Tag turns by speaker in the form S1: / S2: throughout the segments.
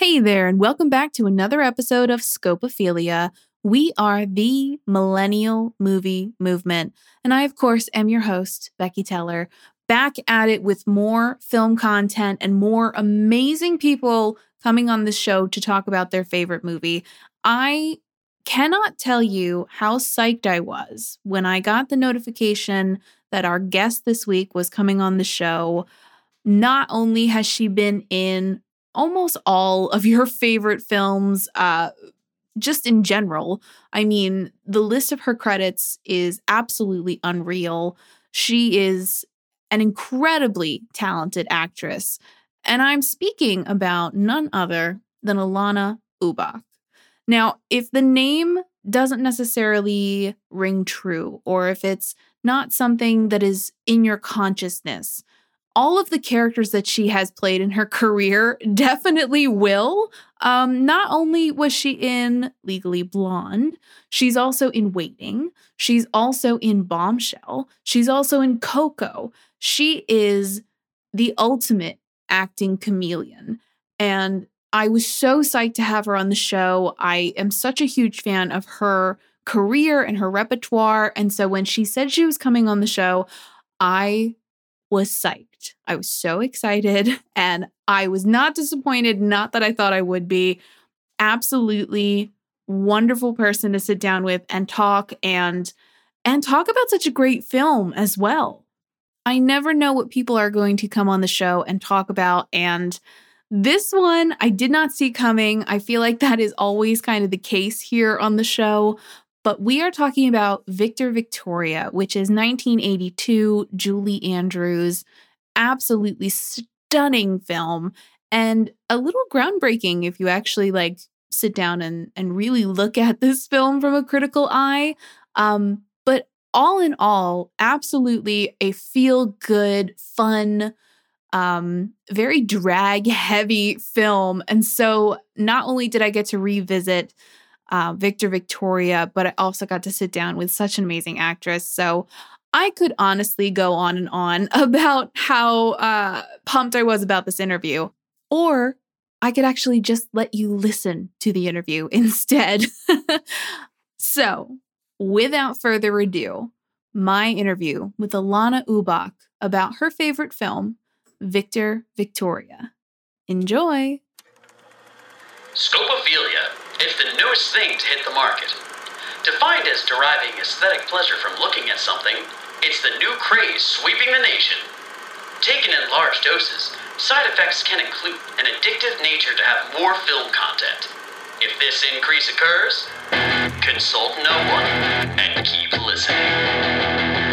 S1: Hey there, and welcome back to another episode of Scopophilia. We are the millennial movie movement. And I, of course, am your host, Becky Teller, back at it with more film content and more amazing people coming on the show to talk about their favorite movie. I cannot tell you how psyched I was when I got the notification that our guest this week was coming on the show. Not only has she been in almost all of your favorite films, uh, just in general. I mean, the list of her credits is absolutely unreal. She is an incredibly talented actress. And I'm speaking about none other than Alanna Ubach. Now, if the name doesn't necessarily ring true, or if it's not something that is in your consciousness, all of the characters that she has played in her career definitely will. Um, not only was she in Legally Blonde, she's also in Waiting. She's also in Bombshell. She's also in Coco. She is the ultimate acting chameleon. And I was so psyched to have her on the show. I am such a huge fan of her career and her repertoire. And so when she said she was coming on the show, I was psyched. I was so excited and I was not disappointed. Not that I thought I would be. Absolutely wonderful person to sit down with and talk and and talk about such a great film as well. I never know what people are going to come on the show and talk about and this one I did not see coming. I feel like that is always kind of the case here on the show, but we are talking about Victor Victoria, which is 1982, Julie Andrews. Absolutely stunning film and a little groundbreaking if you actually like sit down and and really look at this film from a critical eye. Um, but all in all, absolutely a feel good, fun, um, very drag heavy film. And so not only did I get to revisit uh, Victor Victoria, but I also got to sit down with such an amazing actress. So I could honestly go on and on about how uh, pumped I was about this interview, or I could actually just let you listen to the interview instead. so, without further ado, my interview with Alanna Ubach about her favorite film, Victor Victoria. Enjoy!
S2: Scopophilia it's the newest thing to hit the market. Defined as deriving aesthetic pleasure from looking at something, it's the new craze sweeping the nation. Taken in large doses, side effects can include an addictive nature to have more film content. If this increase occurs, consult no one and keep listening.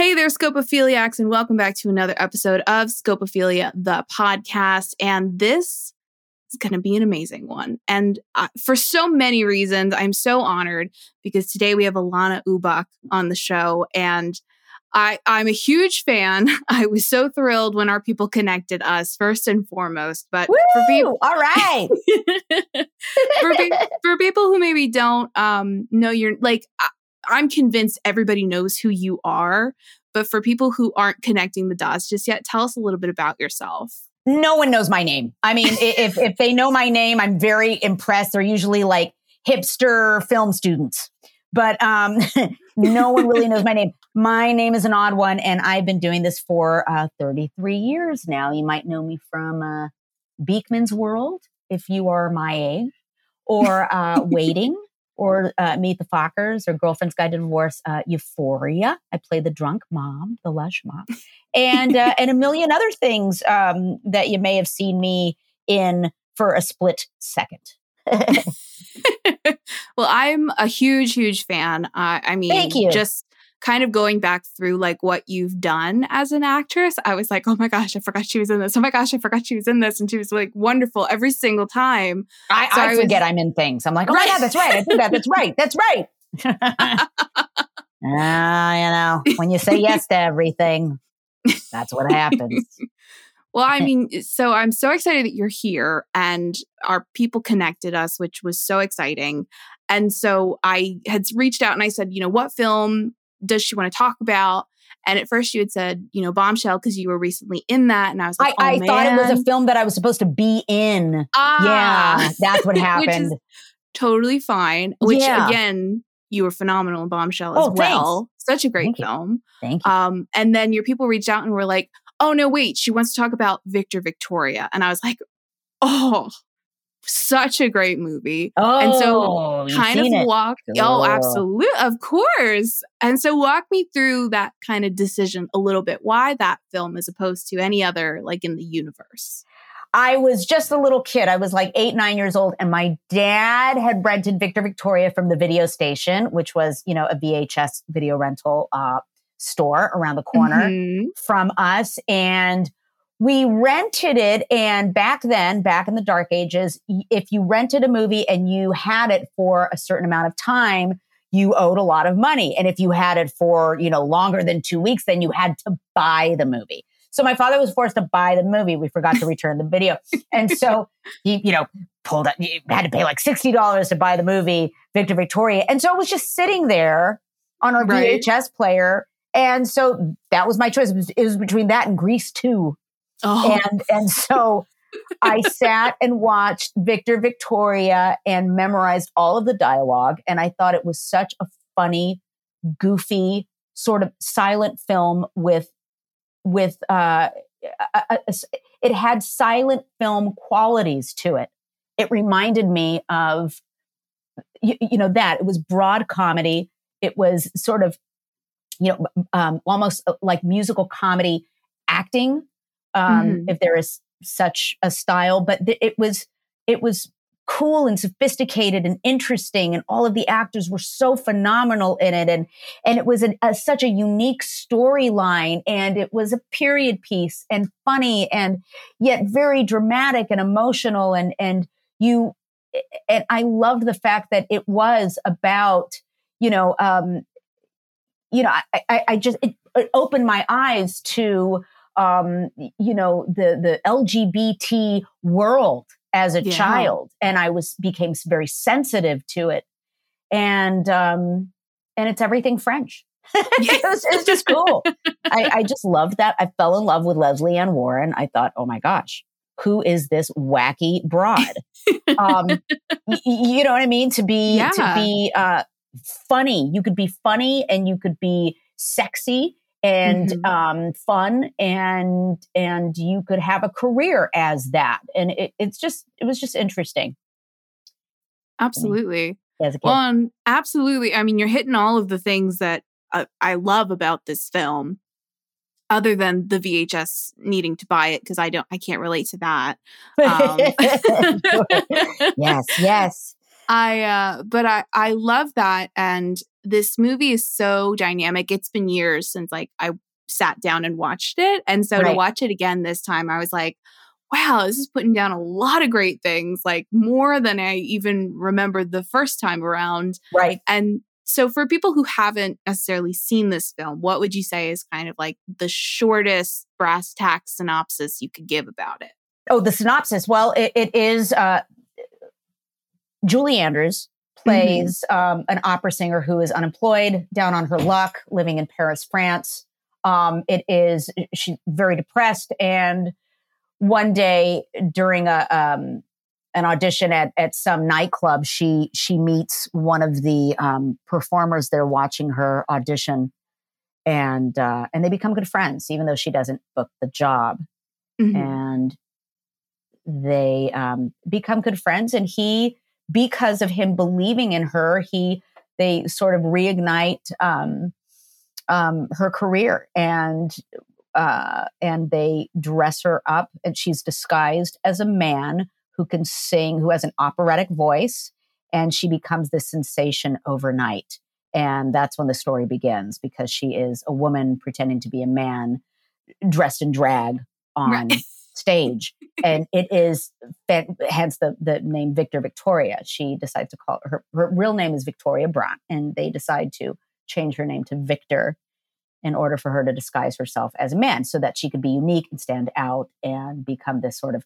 S1: Hey there, Scopophiliacs, and welcome back to another episode of Scopophilia, the podcast. And this is going to be an amazing one. And uh, for so many reasons, I'm so honored because today we have Alanna Ubach on the show. And I, I'm a huge fan. I was so thrilled when our people connected us, first and foremost. But
S3: Woo! for people, all right.
S1: for, pe- for people who maybe don't um, know you're like, I'm convinced everybody knows who you are. But for people who aren't connecting the dots just yet, tell us a little bit about yourself.
S3: No one knows my name. I mean, if, if they know my name, I'm very impressed. They're usually like hipster film students, but um, no one really knows my name. My name is an odd one, and I've been doing this for uh, 33 years now. You might know me from uh, Beakman's World if you are my age, or uh, Waiting or uh, Meet the Fockers or Girlfriend's Guide to Divorce, uh, Euphoria. I play the drunk mom, the lush mom, and uh, and a million other things um, that you may have seen me in for a split second.
S1: well, I'm a huge, huge fan. Uh, I mean,
S3: Thank you.
S1: just kind of going back through like what you've done as an actress, I was like, oh my gosh, I forgot she was in this. Oh my gosh, I forgot she was in this. And she was like wonderful every single time.
S3: I, so I, I forget was, I'm in things. I'm like, oh right. my God, that's right. I did that. That's right. That's right. Ah, uh, you know, when you say yes to everything, that's what happens.
S1: Well, I mean, so I'm so excited that you're here and our people connected us, which was so exciting. And so I had reached out and I said, you know, what film does she want to talk about? And at first you had said, you know, Bombshell because you were recently in that. And I was like,
S3: I,
S1: oh,
S3: I thought it was a film that I was supposed to be in.
S1: Ah.
S3: Yeah, that's what happened.
S1: totally fine. Which
S3: Yeah.
S1: again, you were phenomenal in Bombshell as
S3: Oh, thanks.
S1: well. Such a great
S3: Thank you.
S1: film.
S3: Thank you.
S1: Um, and then your people reached out and were like, oh, no, wait, she wants to talk about Victor Victoria. And I was like, oh, such a great movie.
S3: oh,
S1: and so kind of
S3: it.
S1: walk, oh, absolutely, of course. And so walk me through that kind of decision a little bit. Why that film as opposed to any other like in the universe?
S3: I was just a little kid. I was like eight, nine years old, and my dad had rented Victor Victoria from the video station, which was, you know, a VHS video rental uh, store around the corner
S1: Mhm.
S3: from us. And we rented it. And back then, back in the dark ages, if you rented a movie and you had it for a certain amount of time, you owed a lot of money. And if you had it for, you know, longer than two weeks, then you had to buy the movie. So my father was forced to buy the movie. We forgot to return the video. And so he, you know, pulled up, he had to pay like $60 to buy the movie, Victor Victoria. And so it was just sitting there on our
S1: Right.
S3: VHS player. And so that was my choice. It was, it was between that and Grease 2
S1: Oh,
S3: and and so I sat and watched Victor Victoria and memorized all of the dialogue and I thought it was such a funny goofy sort of silent film with with uh a- a- a- it had silent film qualities to it. It reminded me of you, you know that. It was broad comedy. It was sort of you know um, almost uh, like musical comedy acting um,
S1: Mhm.
S3: if there is such a style but th- it was it was cool and sophisticated and interesting and all of the actors were so phenomenal in it and and it was an, a, such a unique storyline and it was a period piece and funny and yet very dramatic and emotional and and you and I loved the fact that it was about you know um you know I I, I just it, it opened my eyes to um you know the the LGBT world as a
S1: Yeah.
S3: child and I was became very sensitive to it and um and it's everything French it was, it was just cool. I, I just loved that. I fell in love with Lesley Ann Warren. I thought, oh my gosh, who is this wacky broad? um, y- you know what I mean? To be to be uh, funny. You could be funny and you could be sexy and
S1: Mhm.
S3: um, fun and and you could have a career as that. And it, it's just it was just interesting
S1: absolutely.
S3: as.
S1: Well, um, absolutely. I mean, you're hitting all of the things that uh, I love about this film, other than the VHS needing to buy it because I don't, I can't relate to that. Um,
S3: yes, yes.
S1: I, uh, but I, I love that, and this movie is so dynamic. It's been years since like I sat down and watched it, and so to watch it again this time, I was like. Wow, this is putting down a lot of great things, like more than I even remembered the first time around.
S3: Right.
S1: And so, for people who haven't necessarily seen this film, what would you say is kind of like the shortest brass tack synopsis you could give about it?
S3: Oh, the synopsis. Well, it, it is uh, Julie Andrews plays um, an opera singer who is unemployed, down on her luck, living in Paris, France. Um, it is she's very depressed, and one day during a um, an audition at at some nightclub, she she meets one of the um, performers there watching her audition, and uh, and they become good friends, even though she doesn't book the job
S1: Mhm.
S3: and they um, become good friends and he because of him believing in her he they sort of reignite um, um, her career and uh, and they dress her up and she's disguised as a man who can sing who has an operatic voice and she becomes this sensation overnight and that's when the story begins because she is a woman pretending to be a man dressed in drag on
S1: Right.
S3: Stage and it is hence the the name Victor Victoria she decides to call her her real name is Victoria Braun and they decide to change her name to Victor in order for her to disguise herself as a man so that she could be unique and stand out and become this sort of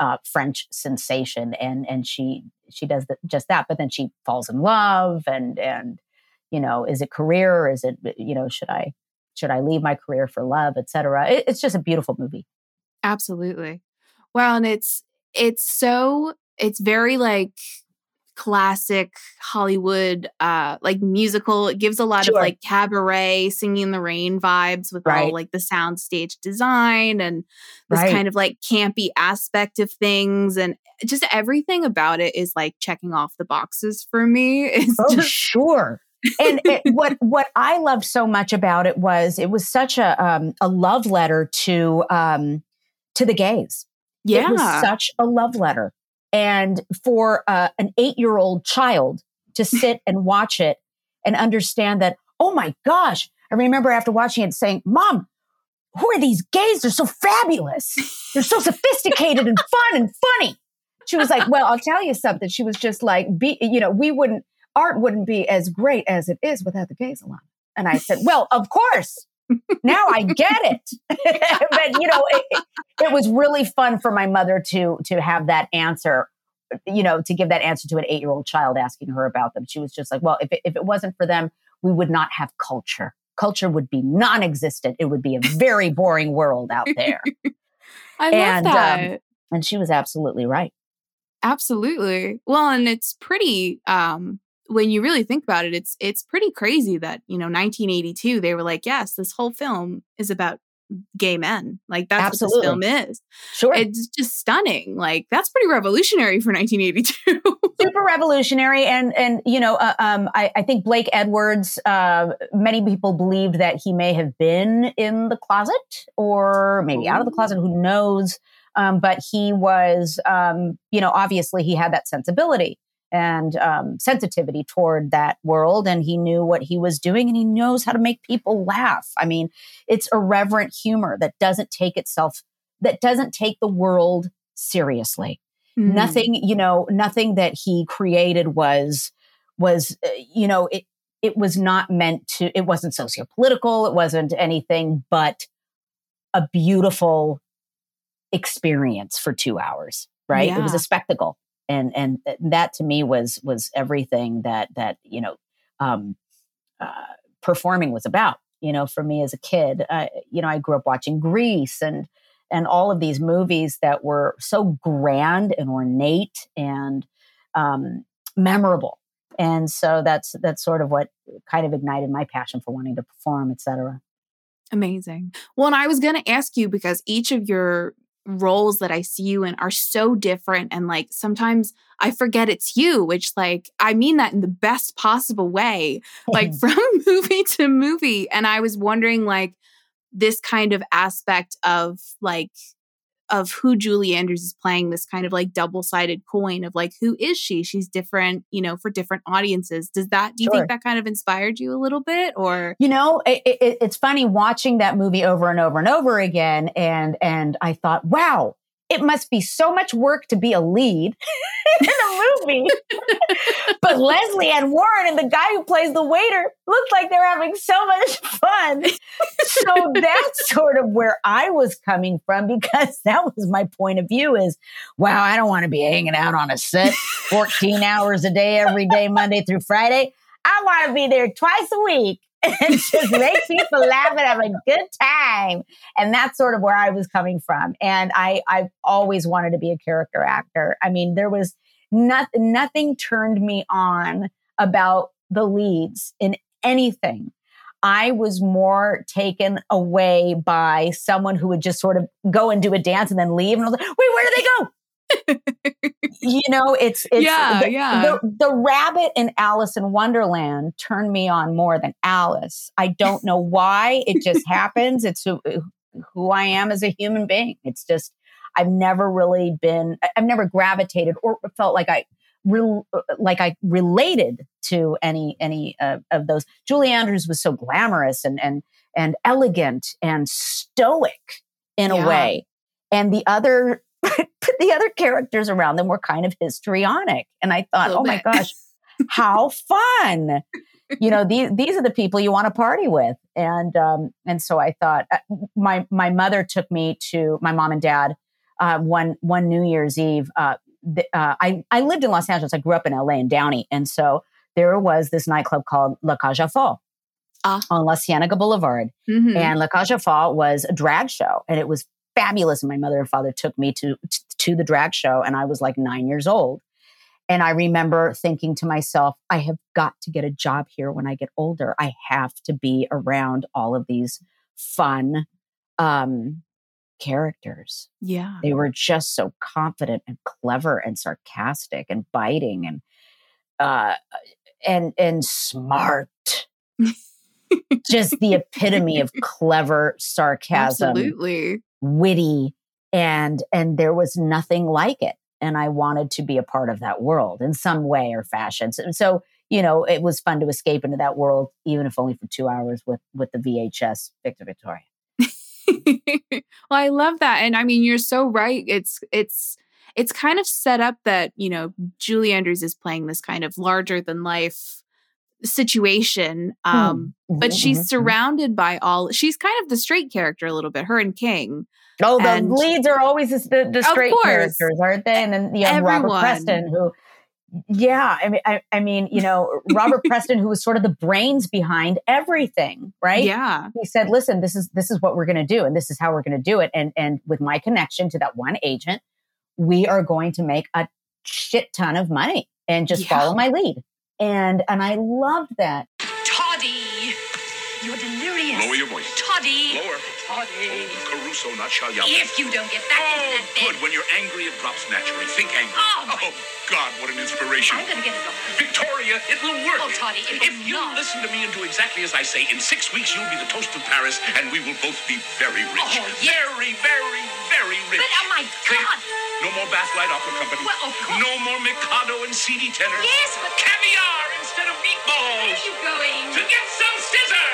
S3: uh, French sensation. And and she she does the, just that, but then she falls in love and and you know is it career is it you know should I should I leave my career for love, etc. It, it's just a beautiful movie.
S1: Absolutely. Well, and it's it's so it's very like classic Hollywood uh like musical. It gives a lot sure. of like cabaret singing in the rain vibes with right. all like the soundstage design and this right. kind of like campy aspect of things and just everything about it is like checking off the boxes for me. It's
S3: oh,
S1: just,
S3: sure. and it, what what I loved so much about it was it was such a um, a love letter to um, to the gays.
S1: Yeah,
S3: it was such a love letter, and for uh, an eight year old child to sit and watch it and understand that, oh my gosh! I remember after watching it saying, "Mom, who are these gays? They're so fabulous. They're so sophisticated and fun and funny." She was like, "Well, I'll tell you something." She was just like, "Be, you know, we wouldn't." art wouldn't be as great as it is without the gay salon. And I said, well, of course. Now I get it. but you know, it, it, was really fun for my mother to to have that answer. You know, to give that answer to an eight year old child asking her about them. She was just like, well, if it, if it wasn't for them, we would not have culture. Culture would be non existent. It would be a very boring world out there.
S1: I and, love um, that. Um,
S3: and she was absolutely right.
S1: Absolutely. Well, and it's pretty um when you really think about it, it's it's pretty crazy that you know 1982 they were like, yes, this whole film is about gay men. Like that's Absolutely. what this film is.
S3: Sure,
S1: it's just stunning. Like that's pretty revolutionary for 1982.
S3: Super revolutionary, and and you know, uh, um, I, I, think Blake Edwards. Uh, many people believed that he may have been in the closet or maybe out of the closet. Who knows? Um, but he was, um, you know, obviously he had that sensibility and um, sensitivity toward that world. And he knew what he was doing and he knows how to make people laugh. I mean, it's irreverent humor that doesn't take itself, that doesn't take the world seriously. Mm-hmm. Nothing, you know, nothing that he created was, was, uh, you know, it, it was not meant to, it wasn't sociopolitical. It wasn't anything but a beautiful experience for two hours, right? Yeah. It was a spectacle and and that to me was was everything that that you know um, uh, performing was about. You know, for me as a kid, uh, you know, I grew up watching Grease and and all of these movies that were so grand and ornate and um, memorable. And so that's that's sort of what kind of ignited my passion for wanting to perform, et cetera.
S1: Amazing. Well, and I was going to ask you because each of your roles that I see you in are so different. And like sometimes I forget it's you, which like I mean that in the best possible way, like from movie to movie. And I was wondering like this kind of aspect of like of who Julie Andrews is playing this kind of like double sided coin of like, who is she? She's different, you know, for different audiences. Does that, do you sure. think that kind of inspired you a little bit or?
S3: You know, it, it, it's funny watching that movie over and over and over again. And, and I thought, wow, it must be so much work to be a lead in a movie. but Lesley Ann Warren and the guy who plays the waiter looked like they're having so much fun. so that's sort of where I was coming from because that was my point of view is, wow, I don't want to be hanging out on a set 14 hours a day, every day, Monday through Friday. I want to be there twice a week and just make people laugh and have a good time. And that's sort of where I was coming from. And I, I've always wanted to be a character actor. I mean, there was nothing, nothing turned me on about the leads in anything. I was more taken away by someone who would just sort of go and do a dance and then leave. And I was like, wait, where do they go? you know, it's, it's
S1: yeah,
S3: the,
S1: yeah.
S3: The, the rabbit in Alice in Wonderland turned me on more than Alice. I don't know why. It just happens. It's who, who I am as a human being. It's just I've never really been. I've never gravitated or felt like I Real, like I related to any any uh, of those. Julie Andrews was so glamorous and and and elegant and stoic in yeah. a way, and the other the other characters around them were kind of histrionic. And I thought, oh my gosh, how fun. you know, these these are the people you want to party with. And um, and so I thought uh, my my mother took me to my mom and dad uh, one one New Year's Eve. Uh, the, uh, I I lived in Los Angeles. I grew up in LA in Downey, and so there was this nightclub called La aux Folles
S1: Ah.
S3: on La Cienega Boulevard,
S1: Mhm.
S3: and La aux Folles was a drag show, and it was fabulous. And my mother and father took me to to the drag show, and I was like nine years old. And I remember thinking to myself, I have got to get a job here when I get older. I have to be around all of these fun um, characters.
S1: yeah.
S3: They were just so confident and clever and sarcastic and biting and uh, and and smart. just the epitome of clever sarcasm
S1: Absolutely.
S3: Witty and and there was nothing like it and i wanted to be a part of that world in some way or fashion so, so you know it was fun to escape into that world even if only for two hours with with the vhs victor victoria
S1: well, I love that. And I mean, you're so right. It's it's it's kind of set up that, you know, Julie Andrews is playing this kind of larger than life situation. Um, but
S3: Mhm,
S1: she's
S3: mhm, mhm.
S1: surrounded by all she's kind of the straight character a little bit, her and King.
S3: oh the
S1: and-
S3: leads are always the, the straight characters aren't they and then you robert preston who yeah i mean I, I mean you know robert preston who was sort of the brains behind everything right
S1: Yeah.
S3: he said listen this is this is what we're going to do and this is how we're going to do it and and with my connection to that one agent we are going to make a shit ton of money and just
S1: Yeah.
S3: follow my lead and and i loved that!
S4: You're delirious.
S5: Lower your voice.
S4: Toddy!
S5: Lower.
S4: Toddy!
S5: Oh, Caruso, not Chaliapin.
S4: If you don't get back into
S5: Oh,
S4: that bed,
S5: good. When you're angry, it drops naturally. Think angry.
S4: Oh, my- oh,
S5: God, what an inspiration.
S4: I'm gonna get it over.
S5: Victoria, it will work.
S4: Oh, Toddy, it
S5: if you
S4: not.
S5: listen to me and do exactly as I say, in six weeks you'll be the toast of Paris, and we will both be very rich.
S4: Oh, yeah.
S5: Very, very, very rich.
S4: But oh my God!
S5: No more Bathlight Opera Company.
S4: Well, oh, of course.
S5: No more Mikado and CD tenors.
S4: Yes, but
S5: Caviar instead of meatballs.
S4: where are you going?
S5: To get some scissors.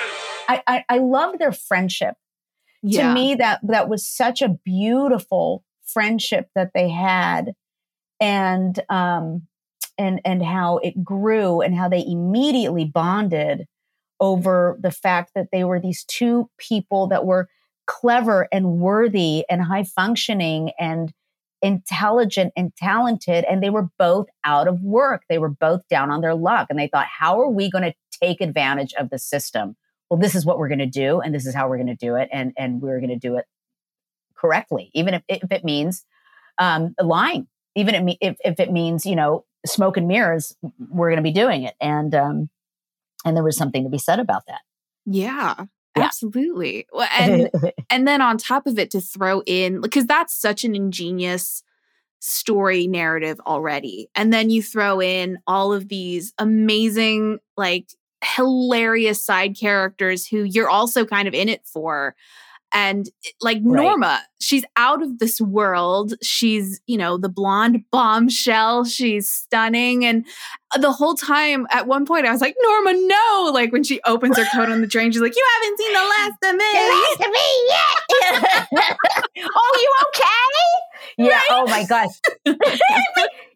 S3: I i, I loved their friendship.
S1: Yeah.
S3: to me that that was such a beautiful friendship that they had and um and and how it grew and how they immediately bonded over the fact that they were these two people that were clever and worthy and high functioning and intelligent and talented and they were both out of work. They were both down on their luck and they thought how are we going to take advantage of the system well this is what we're going to do and this is how we're going to do it and and we're going to do it correctly even if, if it means um, lying even if, if if it means you know smoke and mirrors we're going to be doing it and um and there was something to be said about that
S1: Yeah.
S3: Yeah.
S1: Absolutely. Well, and and then on top of it to throw in because that's such an ingenious story narrative already and then you throw in all of these amazing like hilarious side characters who you're also kind of in it for and eh, like
S3: Right.
S1: Norma she's out of this world she's you know the blonde bombshell she's stunning and uh, the whole time at one point I was like Norma no like when she opens her coat on the train she's like you haven't seen the last of me
S3: last of me yet. oh, you okay? Yeah. Oh my gosh. it,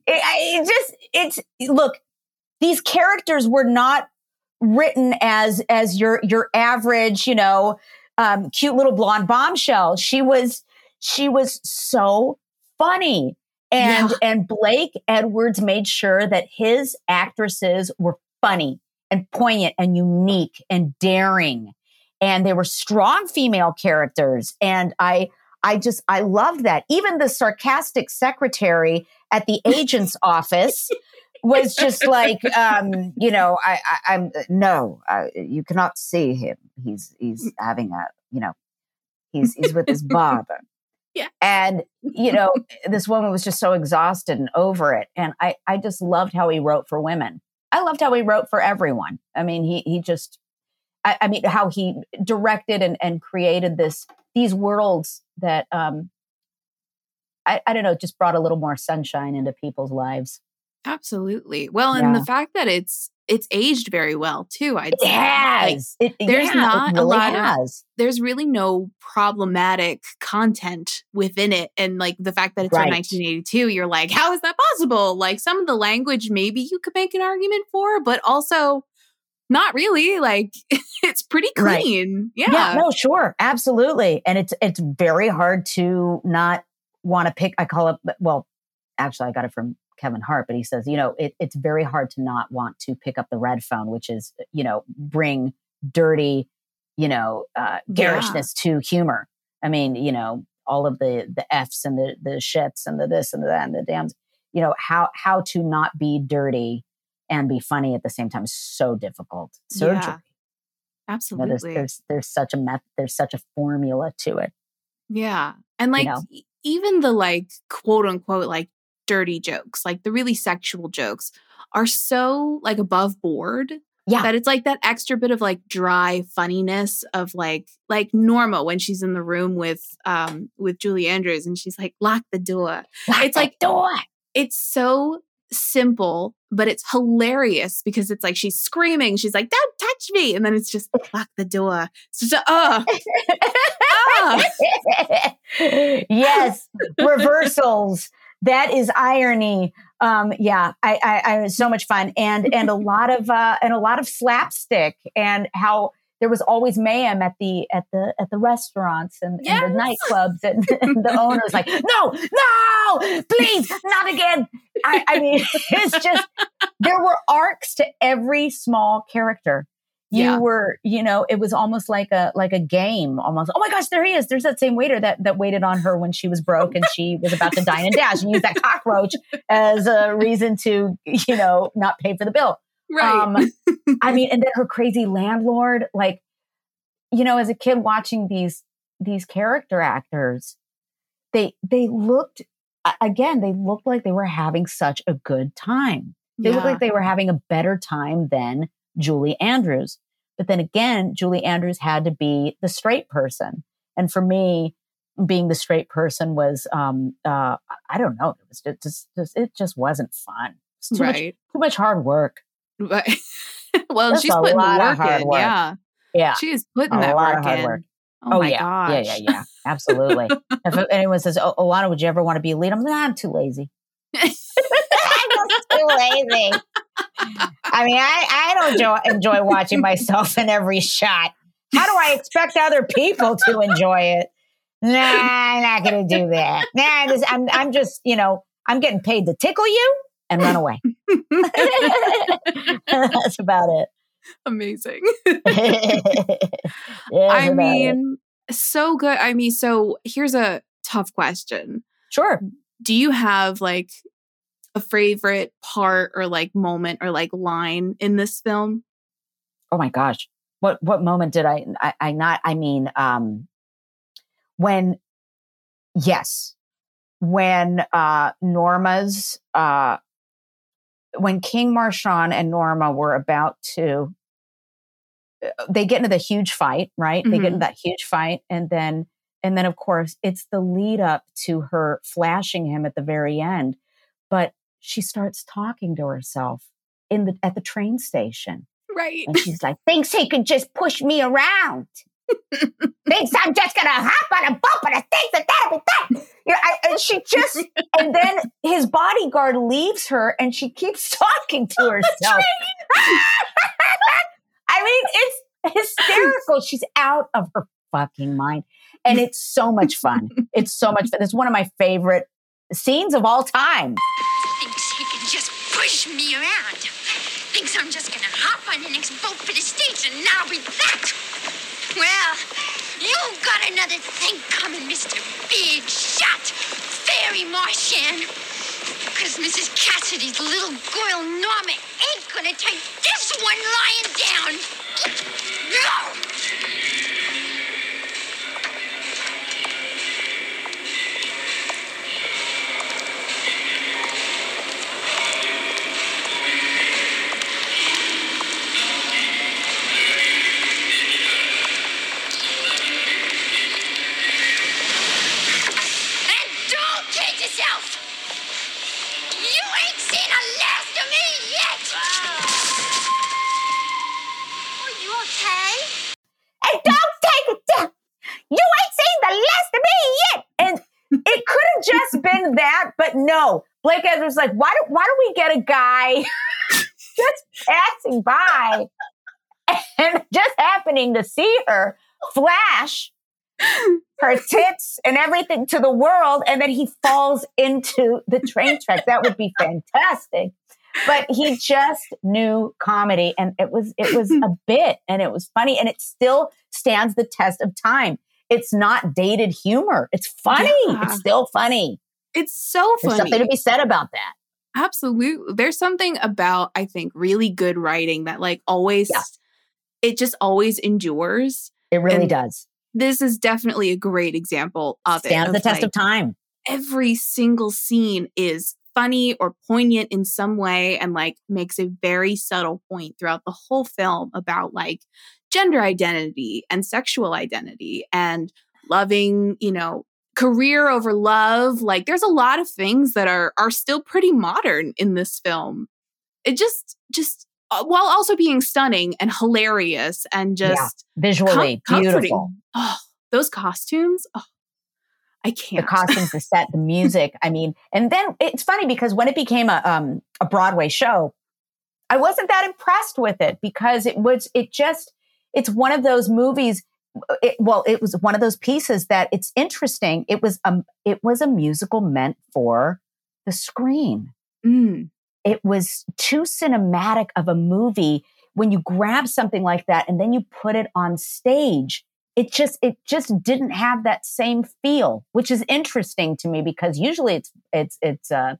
S3: I- it just it's look. These characters were not written as as your your average, you know, um, cute little blonde bombshell. She was she was so funny. And
S1: Yeah.
S3: and Blake Edwards made sure that his actresses were funny and poignant and unique and daring and they were strong female characters and i i just i loved that even the sarcastic secretary at the agent's office was just like um you know i, I i'm no I, you cannot see him. He's he's having a you know he's he's with his barber
S1: Yeah.
S3: and you know this woman was just so exhausted and over it. And i i just loved how he wrote for women. I loved how he wrote for everyone. I mean he he just I, I mean, how he directed and, and created this these worlds that um, I, I don't know, just brought a little more sunshine into people's lives.
S1: Absolutely. Well, and the fact that it's it's aged very well too. I'd
S3: It
S1: say. Like,
S3: has. It,
S1: there's
S3: yeah,
S1: not a
S3: really
S1: lot of-
S3: has.
S1: there's really no problematic content within it, and like the fact that it's from 1982, you're like, how is that possible? Like some of the language, maybe you could make an argument for, but also not really. Like it's pretty
S3: Right.
S1: clean. Yeah.
S3: Yeah, no, sure, absolutely. And it's it's very hard to not want to pick. I call it well, actually, I got it from Kevin Hart, but he says, you know, it, it's very hard to not want to pick up the red phone, which is, you know, bring dirty, you know, uh,
S1: Yeah.
S3: garishness to humor. I mean, you know, all of the the F's and the the shits and the this and the that and the dams. You know how how to not be dirty and be funny at the same time is so difficult. Surgery.
S1: Yeah,
S3: You know,
S1: Absolutely.
S3: there's there's there's such a meth there's such a formula to it.
S1: Yeah. And like
S3: know?
S1: e- even the like quote unquote like dirty jokes, like the really sexual jokes are so like above board
S3: Yeah.
S1: that it's like that extra bit of like dry funniness of like like Norma when she's in the room with um with Julie Andrews and she's like lock the door.
S3: Lock
S1: It's
S3: that
S1: like-
S3: door.
S1: It's so simple but it's hilarious because it's like she's screaming she's like don't touch me and then it's just lock the door it's just uh, ah.
S3: yes, reversals. That is irony. Um, yeah, I, I, I was so much fun, and and a lot of uh, and a lot of slapstick, and how there was always mayhem at the at the at the restaurants and, and the nightclubs, and, and the owners like, no, no, please, not again. I, I mean, it's just there were arcs to every small character you
S1: Yeah.
S3: were you know it was almost like a like a game almost. Oh my gosh there he is. There's that same waiter that that waited on her when she was broke and she was about to dine and dash and use that cockroach as a reason to you know not pay for the bill.
S1: Right.
S3: Um i mean and then her crazy landlord like you know as a kid watching these these character actors they they looked again they looked like they were having such a good time. They looked like they were having a better time than Julie Andrews. But then again, Julie Andrews had to be the straight person. And for me, being the straight person was um uh I don't know, it was just, just, it just wasn't fun. Too much
S1: right
S3: too much hard work.
S1: Right. well, she's
S3: a
S1: putting the
S3: lot
S1: work
S3: of hard
S1: in.
S3: work.
S1: Yeah.
S3: Yeah.
S1: She is putting
S3: A
S1: that
S3: lot
S1: work
S3: of hard
S1: in.
S3: work.
S1: Oh, my
S3: yeah.
S1: gosh.
S3: Yeah, yeah, yeah. Absolutely. if anyone says, oh, Alanna, would you ever want to be a lead? I'm like, "Nah, I'm too lazy. I'm just too lazy. I mean, I, I don't enjoy, enjoy watching myself in every shot. How do I expect other people to enjoy it? Nah, I'm not going to do that. Nah, this, I'm, I'm just, you know, I'm getting paid to tickle you and run away. That's about it.
S1: Amazing. I
S3: about it.
S1: mean, so good. I mean, so here's a tough question.
S3: sure.
S1: Do you have like a favorite part or like moment or like line in this film?
S3: oh my gosh. What what moment did I, I i not i mean um when yes when uh norma's uh when king marchand and norma were about to uh, they get into the huge fight right? They get into that huge fight and then and then of course it's the lead up to her flashing him at the very end. But she starts talking to herself in the at the train station
S1: Right.
S3: and she's like, thinks he could just push me around. thinks I'm just gonna hop on a bump and thinks that that'll be that. You know, I, and she just, and then his bodyguard leaves her and she keeps talking to herself. I mean, it's hysterical. She's out of her fucking mind. And it's so much fun. It's so much fun. It's one of my favorite scenes of all time.
S4: Push me around. Thinks I'm just gonna hop on the next boat for the States and that'll be that. Well, you got another thing coming, Mr. Big Shot, Fairy Martian. Because Mrs. Cassidy's little girl Norma ain't gonna take this one lying down. No! Okay?
S3: and don't take it. You ain't seen the last of me yet. And it could have just been that, but no. Blake Edwards was like, why do, why do we get a guy just passing by and just happening to see her flash her tits and everything to the world, and then he falls into the train track. That would be fantastic. But he just knew comedy, and it was it was a bit, and it was funny, and it still stands the test of time. It's not dated humor. It's funny.
S1: Yeah.
S3: It's still funny.
S1: It's so funny.
S3: There's something to be said about that.
S1: Absolutely. There's something about, I think, really good writing that, like, always,
S3: Yeah.
S1: it just always endures.
S3: It really
S1: And
S3: does.
S1: This is definitely a great example of it.
S3: Stands the test
S1: like,
S3: of time.
S1: Every single scene is funny or poignant in some way and, like, makes a very subtle point throughout the whole film about, like, gender identity and sexual identity and loving, you know, career over love like there's a lot of things that are are still pretty modern in this film it just just uh, while also being stunning and hilarious and
S3: Yeah.
S1: just
S3: Visually
S1: com-
S3: beautiful.
S1: oh those costumes oh i
S3: The
S1: can't
S3: costumes, the set, the music. I mean, and then it's funny because when it became a um a Broadway show, I wasn't that impressed with it because it was it just it's one of those movies. It, well, it was one of those pieces that it's interesting. It was um it was a musical meant for the screen.
S1: Mm,
S3: it was too cinematic of a movie when you grab something like that and then you put it on stage it just it just didn't have that same feel which is interesting to me because usually it's it's it's uh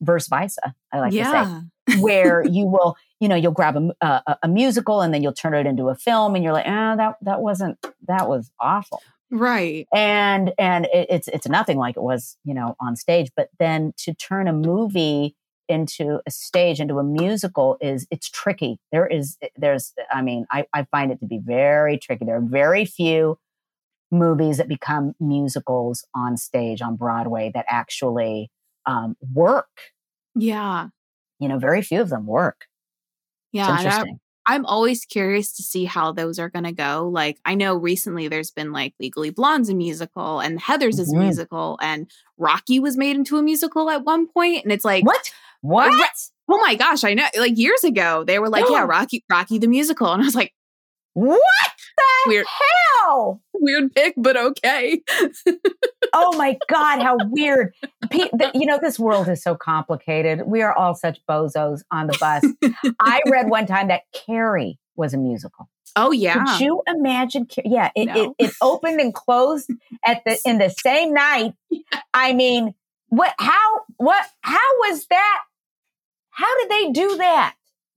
S3: verse visa. i like
S1: yeah
S3: to say where you will you know you'll grab a, uh, a, a musical and then you'll turn it into a film and you're like oh that that wasn't that was awful
S1: right
S3: and and it, it's it's nothing like it was you know on stage but then to turn a movie into a stage into a musical is it's tricky. There is there's i mean i, I find it to be very tricky. There are very few movies that become musicals on stage on broadway that actually um, work.
S1: Yeah.
S3: You know very few of them work.
S1: Yeah I-
S3: interesting.
S1: I'm always curious to see how those are going to go. Like, I know recently there's been like Legally Blonde's a musical and Heather's is a
S3: Mhm.
S1: musical and Rocky was made into a musical at one point, And it's like,
S3: what what
S1: oh my gosh, I know. Like years ago, they were like, yeah, Rocky, Rocky the musical. And I was like,
S3: what the
S1: Weird.
S3: hell
S1: weird pick, but okay.
S3: oh my god how weird the- you know this world is so complicated we are all such bozos on the bus i read one time that carrie was a musical
S1: Oh, yeah.
S3: could you imagine yeah it,
S1: No.
S3: it, it opened and closed at the in the same night i mean what how what how was that how did they do that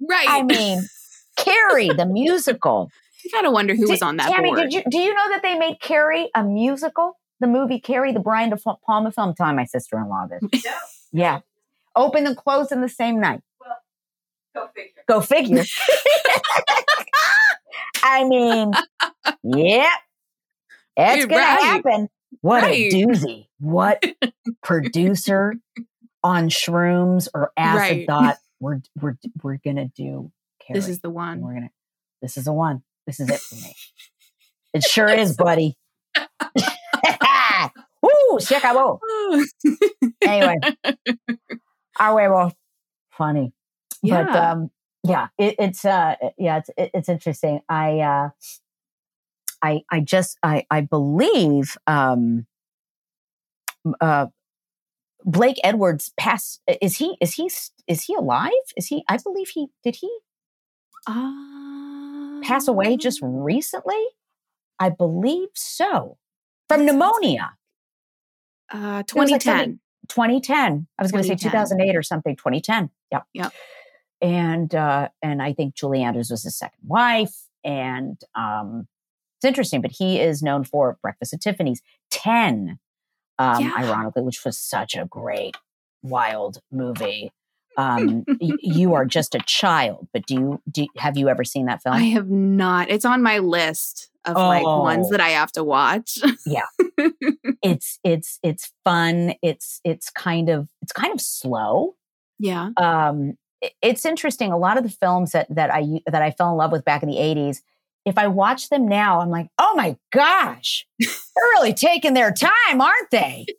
S1: right.
S3: i mean carrie the musical
S1: you gotta wonder who was on that
S3: Tammy,
S1: board.
S3: did you do you know that they made Carrie a musical? The movie Carrie, the Brian De Palma film. I'm telling my sister in law this. Yeah, open and close in the same night.
S6: Well, Go figure.
S3: Go figure. I mean, yeah, That's
S1: You're
S3: gonna
S1: right.
S3: happen. What
S1: Right.
S3: a doozy! What producer on shrooms or acid
S1: Right.
S3: thought we're we're we're gonna do Carrie?
S1: this is the one.
S3: we're gonna. This is the one. This is it for me. It sure is, buddy. Woo! Se acabó. Anyway, our way well, funny, but
S1: Yeah.
S3: um, yeah, it, it's uh, yeah, it's it, it's interesting. I uh, I I just I I believe um, uh, Blake Edwards passed. Is he is he is he alive? Is he? I believe he did he pass away just recently? I believe so. From pneumonia.
S1: uh,
S3: was like
S1: 2010.
S3: 2010. I was going to say 2008 or something. 2010. Yep.
S1: Yep.
S3: And uh, and I think Julie Andrews was his second wife. And um, it's interesting, but he is known for Breakfast at Tiffany's 10, um,
S1: Yeah.
S3: ironically, which was such a great, wild movie. Um, you are just a child, but do you do? Have you ever seen that film?
S1: I have not. It's on my list of like ones
S3: Oh.
S1: that I have to watch.
S3: Yeah, it's it's it's fun. It's it's kind of it's kind of slow.
S1: yeah.
S3: um, it's interesting. A lot of the films that that I that I fell in love with back in the '80s, if I watch them now, I'm like, oh my gosh, they're really taking their time, aren't they?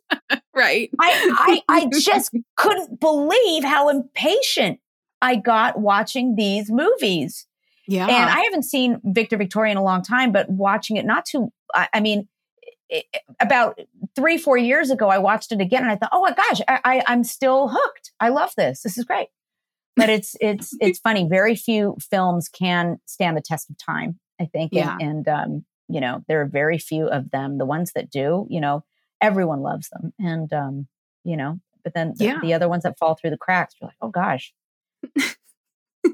S1: Right.
S3: I I, I just couldn't believe how impatient I got watching these movies.
S1: Yeah.
S3: And I haven't seen Victor Victoria in a long time, but watching it not too, I, I mean, it, about three, four years ago, I watched it again and I thought, oh my gosh, I, I, I'm still hooked. I love this. This is great. But it's it's it's funny. Very few films can stand the test of time. I think.
S1: Yeah.
S3: And, and um, you know, there are very few of them. The ones that do, you know, everyone loves them. And um, you know, but then the,
S1: Yeah.
S3: the other ones that fall through the cracks, you're like, oh gosh.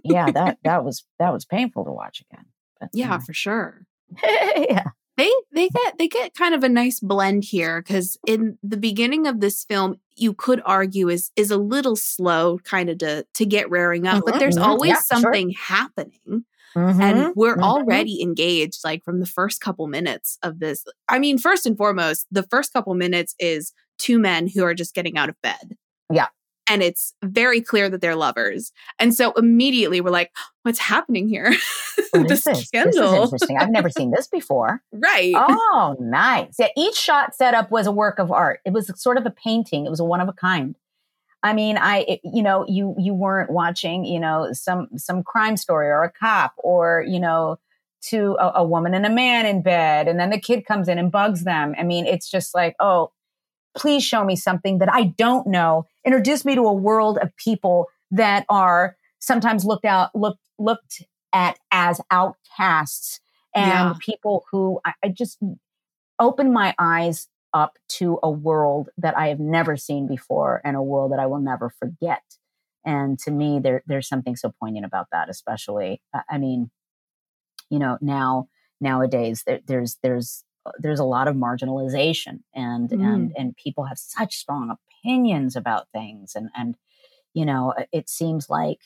S3: yeah, that that was that was painful to watch again. But,
S1: yeah, for sure.
S3: yeah.
S1: They they get they get kind of a nice blend here because in the beginning of this film, you could argue is is a little slow, kind of to to get raring up, but
S3: Mhm,
S1: there's always
S3: yeah, sure.
S1: something happening.
S3: Mhm,
S1: and we're
S3: mhm.
S1: already engaged like from the first couple minutes of this i mean first and foremost the first couple minutes is two men who are just getting out of bed
S3: Yeah.
S1: and it's very clear that they're lovers and so immediately we're like what's happening here
S3: What
S1: the
S3: is this? This is interesting. I've never seen this before.
S1: right
S3: Oh, nice. Yeah, each shot setup was a work of art. It was sort of a painting. It was a one of a kind. I mean, I it- you know, you you weren't watching, you know, some some crime story or a cop or, you know, to a, a woman and a man in bed and then the kid comes in and bugs them. I mean, it's just like, oh, please show me something that I don't know. Introduce me to a world of people that are sometimes looked out looked looked at as outcasts and
S1: Yeah.
S3: people who I, I just open my eyes up to a world that I have never seen before and a world that I will never forget. And to me, there there's something so poignant about that, especially. I- mean, you know, now nowadays there, there's there's there's a lot of marginalization and
S1: Mm.
S3: and and people have such strong opinions about things and and you know it seems like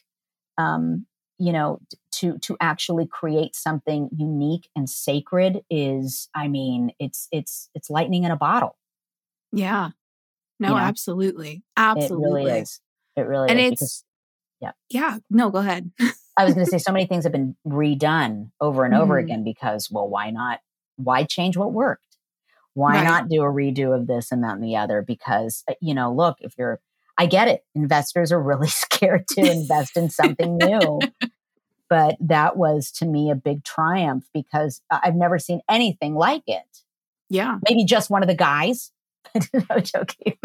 S3: um you know to to actually create something unique and sacred is i mean it's it's it's lightning in a bottle.
S1: Yeah. No
S3: You know?
S1: absolutely. Absolutely
S3: it really is. It really
S1: and
S3: is
S1: it's
S3: because yeah.
S1: yeah. No go ahead.
S3: I was going to say so many things have been redone over and over
S1: Mhm.
S3: again because well why not why change what worked? Why
S1: Right.
S3: not do a redo of this and that and the other? Because uh, you know look if you're i get it. Investors are really scared to invest in something new but that was to me a big triumph because i've never seen anything like it
S1: yeah
S3: maybe just one of the guys. no joking,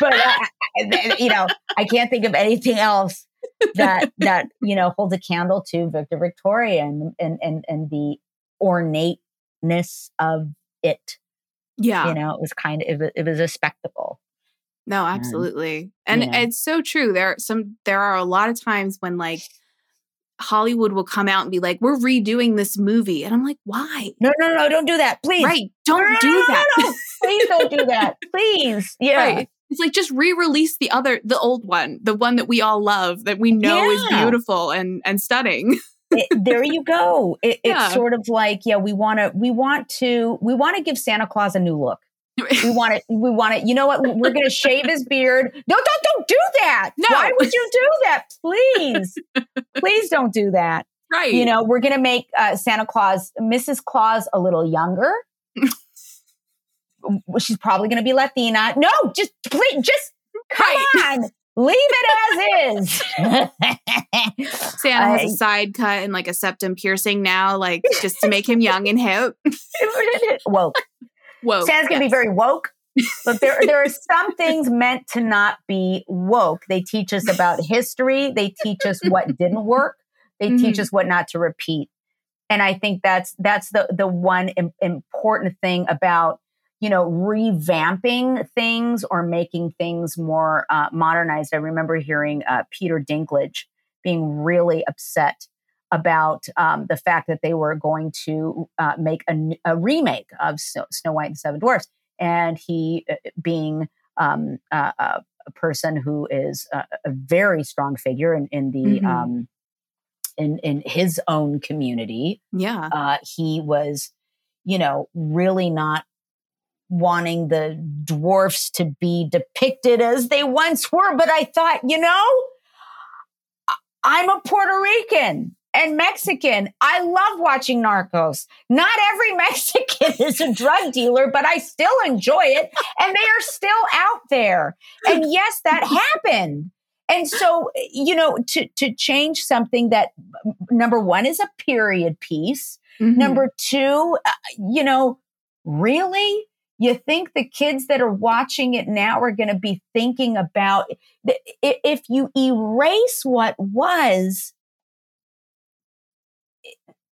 S3: but uh, you know, I can't think of anything else that that you know holds a candle to Victor Victoria and and and, and the ornateness of it.
S1: yeah
S3: You know, it was kind of it was, it was a spectacle.
S1: No, absolutely. And
S3: you know.
S1: it's so true. There are some there are a lot of times when like Hollywood will come out and be like, "We're redoing this movie." And I'm like, "Why?"
S3: No, no, no, don't do that, please.
S1: Right. Don't
S3: No, no,
S1: do
S3: no,
S1: that.
S3: no. Please don't do that, please. Yeah.
S1: Right. It's like just re-release the other the old one, the one that we all love that we know is beautiful and and stunning.
S3: It- there you go. It,
S1: Yeah.
S3: It's sort of like, yeah, we want to, we want to, we want to give Santa Claus a new look. We want it. We want it. You know what? We're going to shave his beard. No, don't, don't do that.
S1: No.
S3: Why would you do that? Please, please don't do that.
S1: right.
S3: You know, we're going to make uh, Santa Claus, Mrs. Claus, a little younger. She's probably going to be Latina. No, just please, just come
S1: Right.
S3: on, leave it as is.
S1: Santa has a side cut and like a septum piercing now, like just to make him young and hip.
S3: Whoa,
S1: Whoa.
S3: Santa's gonna be very woke, but there there are some things meant to not be woke. They teach us about history. They teach us what didn't work. They teach
S1: Mhm.
S3: us what not to repeat. And I think that's that's the the one im- important thing about you know revamping things or making things more uh, modernized. I remember hearing uh, Peter Dinklage being really upset about um, the fact that they were going to uh, make a remake of Snow, White and the Seven Dwarfs, and he uh, being um, uh, a person who is a, a very strong figure in, in the
S1: Mhm.
S3: um, in in his own community,
S1: Yeah.
S3: uh, he was, you know, really not wanting the dwarfs to be depicted as they once were. But I thought, you know, I'm a Puerto Rican and Mexican. I love watching Narcos. Not every Mexican is a drug dealer, but I still enjoy it. And they are still out there. And yes, that happened. and so you know to to change something that number one is a period piece
S1: Mhm.
S3: number two uh, you know really you think the kids that are watching it now are going to be thinking about if you erase what was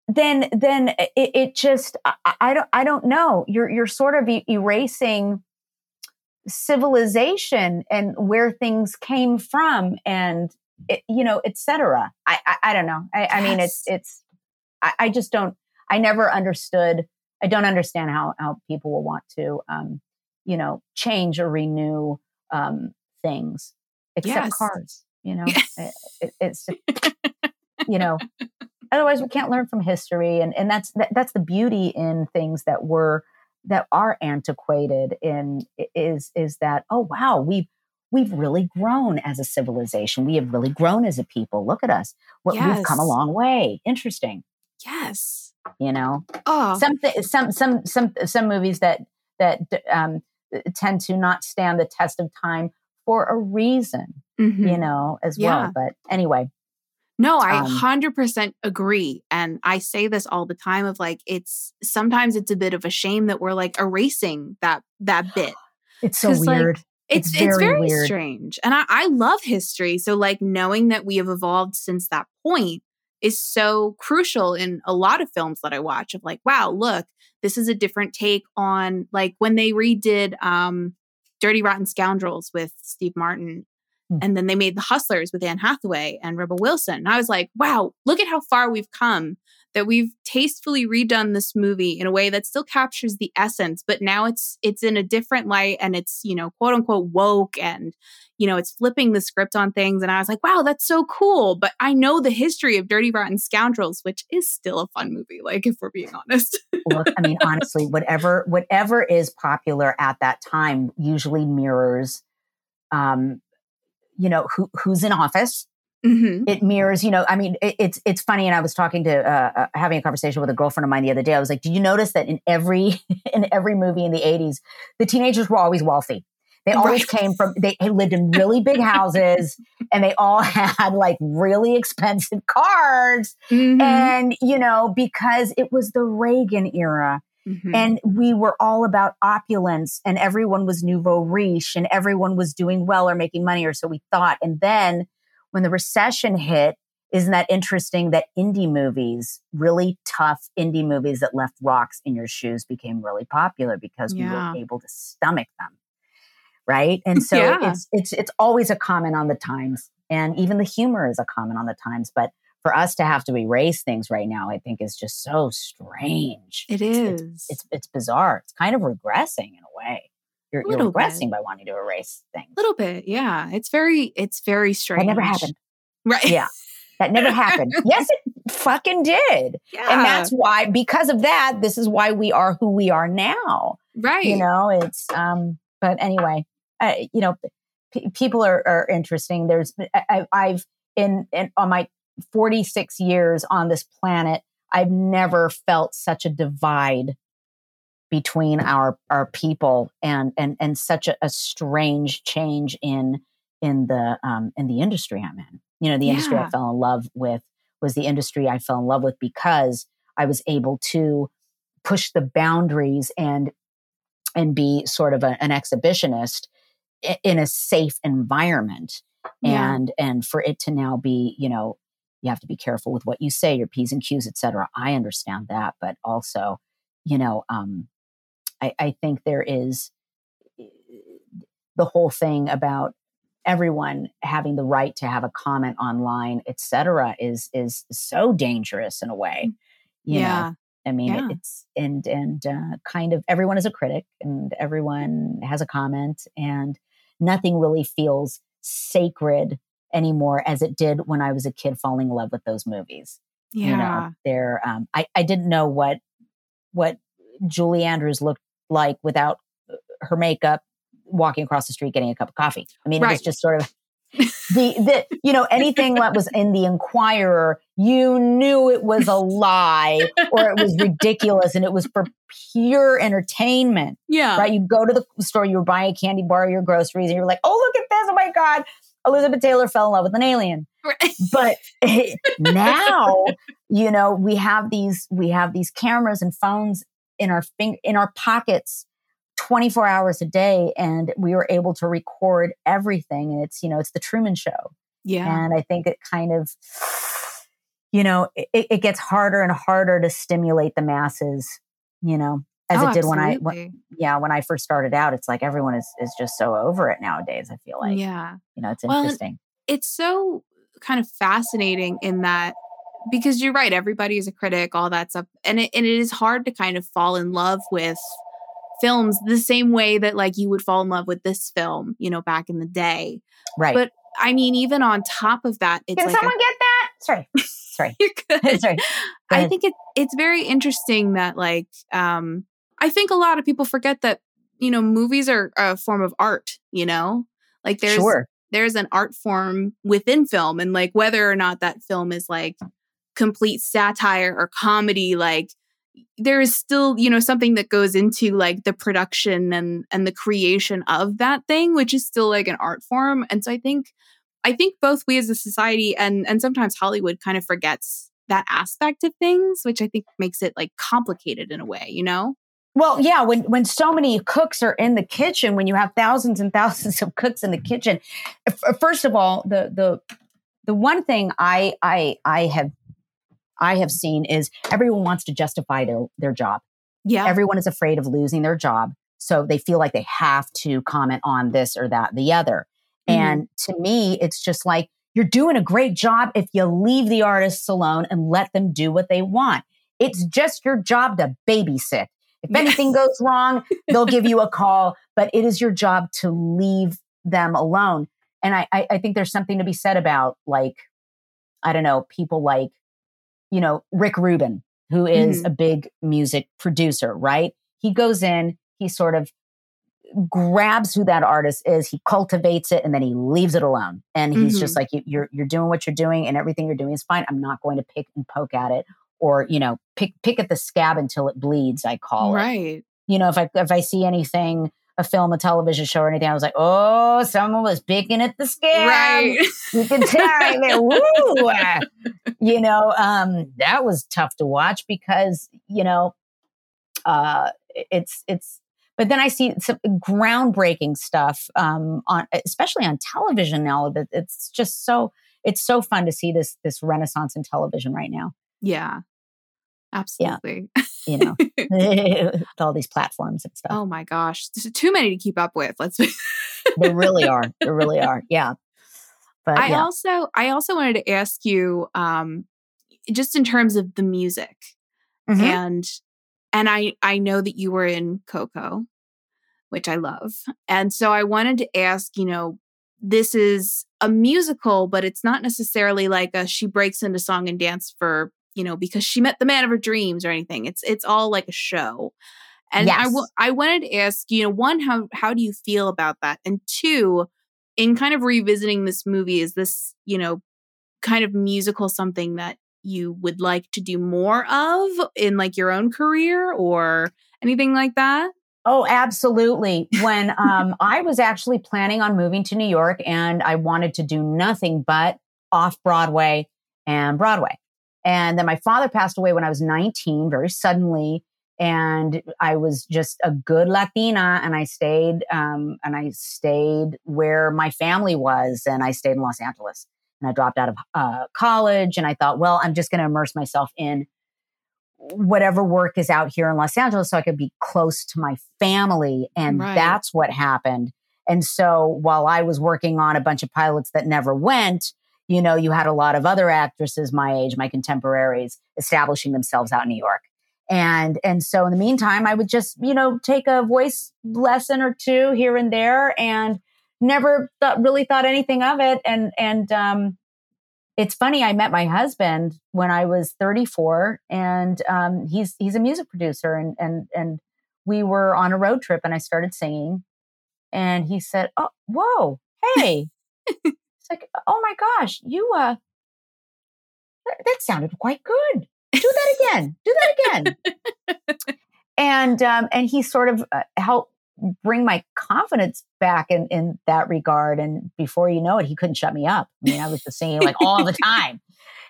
S3: then then it, it just I, I don't i don't know. You're you're sort of e- erasing civilization and where things came from and it, you know etc I, I i don't know. I, I mean it's it's I, I just don't i never understood i don't understand how how people will want to um you know change or renew um things except
S1: Yes.
S3: cars you know? It- it- it's you know otherwise we can't learn from history and and that's that, that's the beauty in things that were that are antiquated in is is that oh wow we've we've really grown as a civilization. We have really grown as a people. Look at us. What we've come a long way. Interesting.
S1: Yes.
S3: you know?
S1: Oh,
S3: some some some some some movies that that um tend to not stand the test of time for a reason
S1: mhm.
S3: you know as
S1: Yeah.
S3: well but anyway
S1: No, I
S3: Um,
S1: 100% agree. And I say this all the time of like it's sometimes it's a bit of a shame that we're like erasing that that bit.
S3: it's so weird
S1: It's
S3: It's
S1: it's very,
S3: very weird.
S1: strange. And I, I love history. So like knowing that we have evolved since that point is so crucial in a lot of films that I watch of like, wow, look, this is a different take on like when they redid um Dirty Rotten Scoundrels with Steve Martin.
S3: Hmm.
S1: And then they made The Hustlers with Anne Hathaway and Rebel Wilson. And I was like, wow, look at how far we've come that we've tastefully redone this movie in a way that still captures the essence, but now it's it's in a different light and it's, you know, quote unquote woke and you know, it's flipping the script on things. And I was like, wow, that's so cool. But I know the history of Dirty Rotten Scoundrels, which is still a fun movie, like if we're being honest.
S3: look i mean honestly whatever whatever is popular at that time usually mirrors um you know who who's in office.
S1: Hmm
S3: it mirrors you know i mean it, it's it's funny and i was talking to uh, uh, having a conversation with a girlfriend of mine the other day. I was like "Do you notice that in every in every movie in the 80s the teenagers were always wealthy? They always
S1: Right.
S3: came from they lived in really big houses and they all had like really expensive cars
S1: Mhm.
S3: and you know because it was the reagan era
S1: Mhm.
S3: and we were all about opulence and everyone was nouveau riche and everyone was doing well or making money or so we thought and then when the recession hit isn't that interesting that indie movies really tough indie movies that left rocks in your shoes became really popular because we were able to stomach them right and so
S1: Yeah.
S3: it's it's it's always a comment on the times and even the humor is a comment on the times but for us to have to erase things right now i think is just so strange
S1: it
S3: It's- it's it's bizarre. It's kind of regressing in a way. You're, you're
S1: Little bit.
S3: regressing by wanting to erase things.
S1: a little bit. Yeah. It's very, it's very strange.
S3: That never happened.
S1: Right.
S3: Yeah. That never happened. Yes, it fucking did.
S1: Yeah.
S3: And that's why, because of that, this is why we are who we are now.
S1: right.
S3: You know, it's um. But anyway, uh, you know, p- people are are interesting. There's I- I've in, in on my 46 years on this planet, I've never felt such a divide between our our people and and and such a, a strange change in in the um in the industry I'm in. You know, the industry I fell in love with was the industry I fell in love with because I was able to push the boundaries and and be sort of a, an exhibitionist in a safe environment
S1: Yeah.
S3: and and for it to now be you know you have to be careful with what you say your p's and q's etc i understand that but also you know um i i think there is eh, the whole thing about everyone having the right to have a comment online etc is is so dangerous in a way you know
S1: yeah.
S3: I mean,
S1: Yeah.
S3: it's and and uh, kind of everyone is a critic, and everyone has a comment, and nothing really feels sacred anymore as it did when I was a kid falling in love with those movies.
S1: Yeah.
S3: You know, they're um, I I didn't know what what Julie Andrews looked like without uh, her makeup, walking across the street getting a cup of coffee. I mean, it was just sort of. the, the you know anything that was in the inquirer you knew it was a lie or it was ridiculous and it was for pure entertainment
S1: yeah.
S3: right you go to the store you were buying a candy bar or your groceries and you're like oh look at this oh my god Elizabeth Taylor fell in love with an alien.
S1: Right.
S3: But now, you know, we have these we have these cameras and phones in our finger in our pockets 24 hours a day and we were able to record everything and it's you know it's the truman show
S1: yeah.
S3: and i think it kind of you know it, it gets harder and harder to stimulate the masses you know as
S1: Oh,
S3: it did when i when, yeah when i first started out it's like everyone is is just so over it nowadays i feel like
S1: yeah.
S3: you know it's
S1: Well,
S3: interesting
S1: It's so kind of fascinating in that because you're right, everybody is a critic, all that stuff. And it, and it is hard to kind of fall in love with films the same way that like you would fall in love with this film, you know, back in the day.
S3: right
S1: But I mean, even on top of that, it's
S3: can
S1: like a-
S3: someone get that sorry sorry
S1: you're good.
S3: sorry
S1: I think it it's very interesting that like um I think a lot of people forget that you know movies are a form of art, you know? Like there's
S3: sure
S1: there's an art form within film and like whether or not that film is like complete satire or comedy like there is still you know something that goes into like the production and and the creation of that thing which is still like an art form and so i think i think both we as a society and and sometimes hollywood kind of forgets that aspect of things which i think makes it like complicated in a way you know
S3: Well, yeah, when when so many cooks are in the kitchen, when you have thousands and thousands of cooks in the kitchen, f- first of all, the the the one thing I I I have I have seen is everyone wants to justify their their job.
S1: yeah
S3: Everyone is afraid of losing their job, so they feel like they have to comment on this or that, the other.
S1: Mhm.
S3: And to me, it's just like you're doing a great job if you leave the artists alone and let them do what they want. It's just your job to babysit. If anything goes wrong, they'll give you a call, but it is your job to leave them alone. And I, I, I think there's something to be said about like, I don't know, people like, you know, Rick Rubin, who is mm-hmm. a big music producer, right? He goes in, he sort of grabs who that artist is, he cultivates it, and then he leaves it alone. And he's just mm-hmm. like, you're you're doing what you're doing, and everything you're doing is fine. I'm not going to pick and poke at it, or you know, pick pick at the scab until it bleeds. I call it.
S1: right
S3: You know, if I if I see anything, a film, a television show, or anything, I was like, oh, someone was picking at the scab.
S1: right
S3: You can tell. Woo, you know, um, that was tough to watch because you know, uh, it's it's. But then I see some groundbreaking stuff um, on, especially on television now. That it's just so it's so fun to see this this renaissance in television right now.
S1: Yeah absolutely
S3: You know, with all these platforms and stuff.
S1: oh my gosh there's too many to keep up with let's
S3: They really are. There really are. Yeah. But
S1: I
S3: yeah.
S1: also I also wanted to ask you um just in terms of the music
S3: Mhm.
S1: and and I I know that you were in Coco which I love. And so I wanted to ask, you know, this is a musical but it's not necessarily like a she breaks into song and dance for, you know, because she met the man of her dreams or anything. It's it's all like a show. And I
S3: Yes.
S1: wa- I wanted to ask, you know, one how how do you feel about that? And two, in kind of revisiting this movie, is this, you know, kind of musical something that you would like to do more of in like your own career or anything like that?
S3: Oh, absolutely. When um, I was actually planning on moving to New York and I wanted to do nothing but off Broadway and Broadway. And then my father passed away when I was 19, very suddenly. And I was just a good Latina and I stayed, um, and I stayed where my family was and I stayed in Los Angeles. And I dropped out of uh, college and I thought, well, I'm just going to immerse myself in whatever work is out here in Los Angeles so I could be close to my family. And
S1: Right.
S3: that's what happened. And so while I was working on a bunch of pilots that never went, you know, you had a lot of other actresses my age, my contemporaries, establishing themselves out in New York. And and so in the meantime, I would just, you know, take a voice lesson or two here and there and never thought really thought anything of it. And and um it's funny, I met my husband when I was 34 and um he's he's a music producer and and and we were on a road trip and I started singing and he said, Oh, whoa, hey. it's like, oh my gosh, you uh that, that sounded quite good. Do that again. Do that again. and um and he sort of uh, helped bring my confidence back in, in that regard. And before you know it, he couldn't shut me up. I mean, I was just singing like all the time.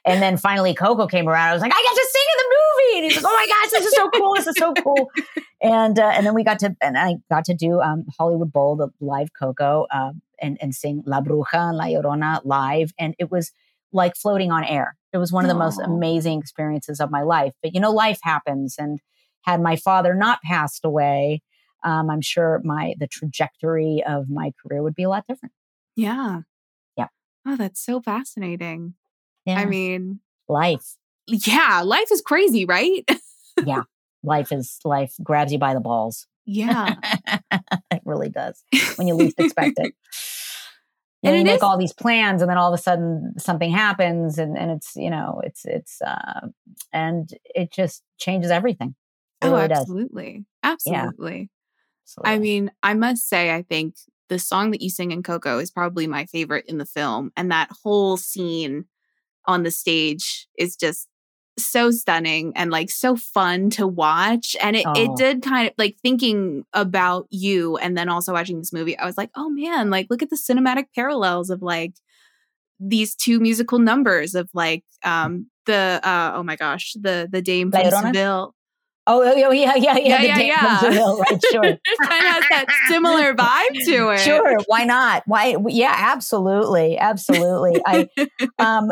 S3: And then finally Coco came around. I was like, I got to sing in the. And he's like, oh my gosh, this is so cool. This is so cool. And, uh, and then we got to, and I got to do um, Hollywood Bowl, the live Coco, uh, and, and sing La Bruja and La Llorona live. And it was like floating on air. It was one of the most amazing experiences of my life. But you know, life happens. And had my father not passed away, um, I'm sure my the trajectory of my career would be a lot different.
S1: Yeah.
S3: Yeah.
S1: Oh, that's so fascinating.
S3: Yeah.
S1: I mean,
S3: life,
S1: yeah, life is crazy, right? Yeah.
S3: Life is life grabs you by the balls.
S1: yeah.
S3: it really does when you least expect it. You,
S1: And
S3: you make
S1: is-
S3: all these plans, and then all of a sudden something happens, and, and it's you know it's it's uh, and it just changes everything. It
S1: oh,
S3: really does.
S1: absolutely. Absolutely. I mean, I must say, I think the song that you sing in Coco is probably my favorite in the film. And that whole scene on the stage is just so stunning and like so fun to watch. And it, it
S3: Oh.
S1: did kind of like thinking about you and then also watching this movie, I was like, oh man, like look at the cinematic parallels of like these two musical numbers of like um the uh oh my gosh, the the Dame
S3: La
S1: from Seville.
S3: oh, oh, yeah, yeah, yeah,
S1: Yeah,
S3: the
S1: yeah,
S3: Dame
S1: yeah.
S3: from Seville, right? Sure.
S1: it kind of has that similar vibe to it.
S3: Sure, why not? Why? Yeah, absolutely, absolutely. I, um,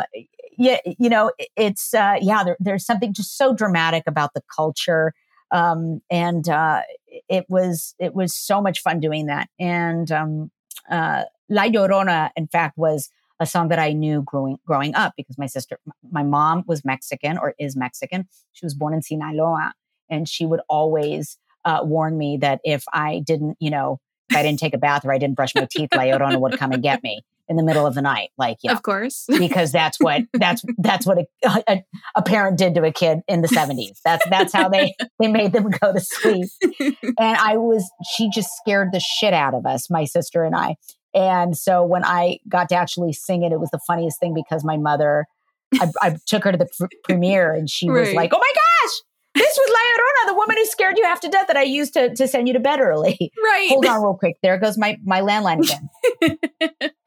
S3: yeah, you know, it's uh, yeah. There, there's something just so dramatic about the culture, um, and uh, it was it was so much fun doing that. And um, uh, La Llorona, in fact, was a song that I knew growing growing up because my sister, my mom was Mexican or is Mexican. She was born in Sinaloa, and she would always uh, warn me that if I didn't, you know, if I didn't take a bath or I didn't brush my teeth, La Llorona would come and get me in the middle of the night, like yeah
S1: Of course.
S3: because that's what that's that's what a, a, a parent did to a kid in the seventies. That's that's how they they made them go to sleep. And I was she just scared the shit out of us, my sister and I. And so when I got to actually sing it, it was the funniest thing because my mother, I, I took her to the pr- premiere and she was like, "Oh my gosh." This was La Llorona, the woman who scared you half to death that I used to, to send you to bed early.
S1: right.
S3: Hold on real quick. There goes my, my landline again.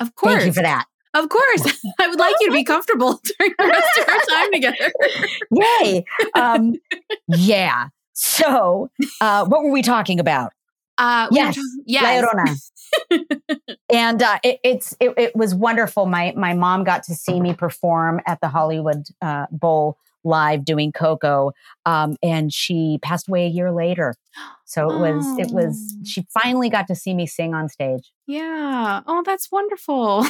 S1: Of course.
S3: Thank you for that.
S1: Of course. I would like you to be comfortable during the rest of our time together.
S3: Yay. Um, yeah. So, uh, what were we talking about?
S1: Uh, we were
S3: Yes. La. Llorona. and uh, it, it's it, it was wonderful. My my mom got to see me perform at the Hollywood uh, Bowl live doing Coco, um, and she passed away a year later. So it was it was
S1: Oh.
S3: she finally got to see me sing on stage.
S1: Yeah. Oh, that's wonderful.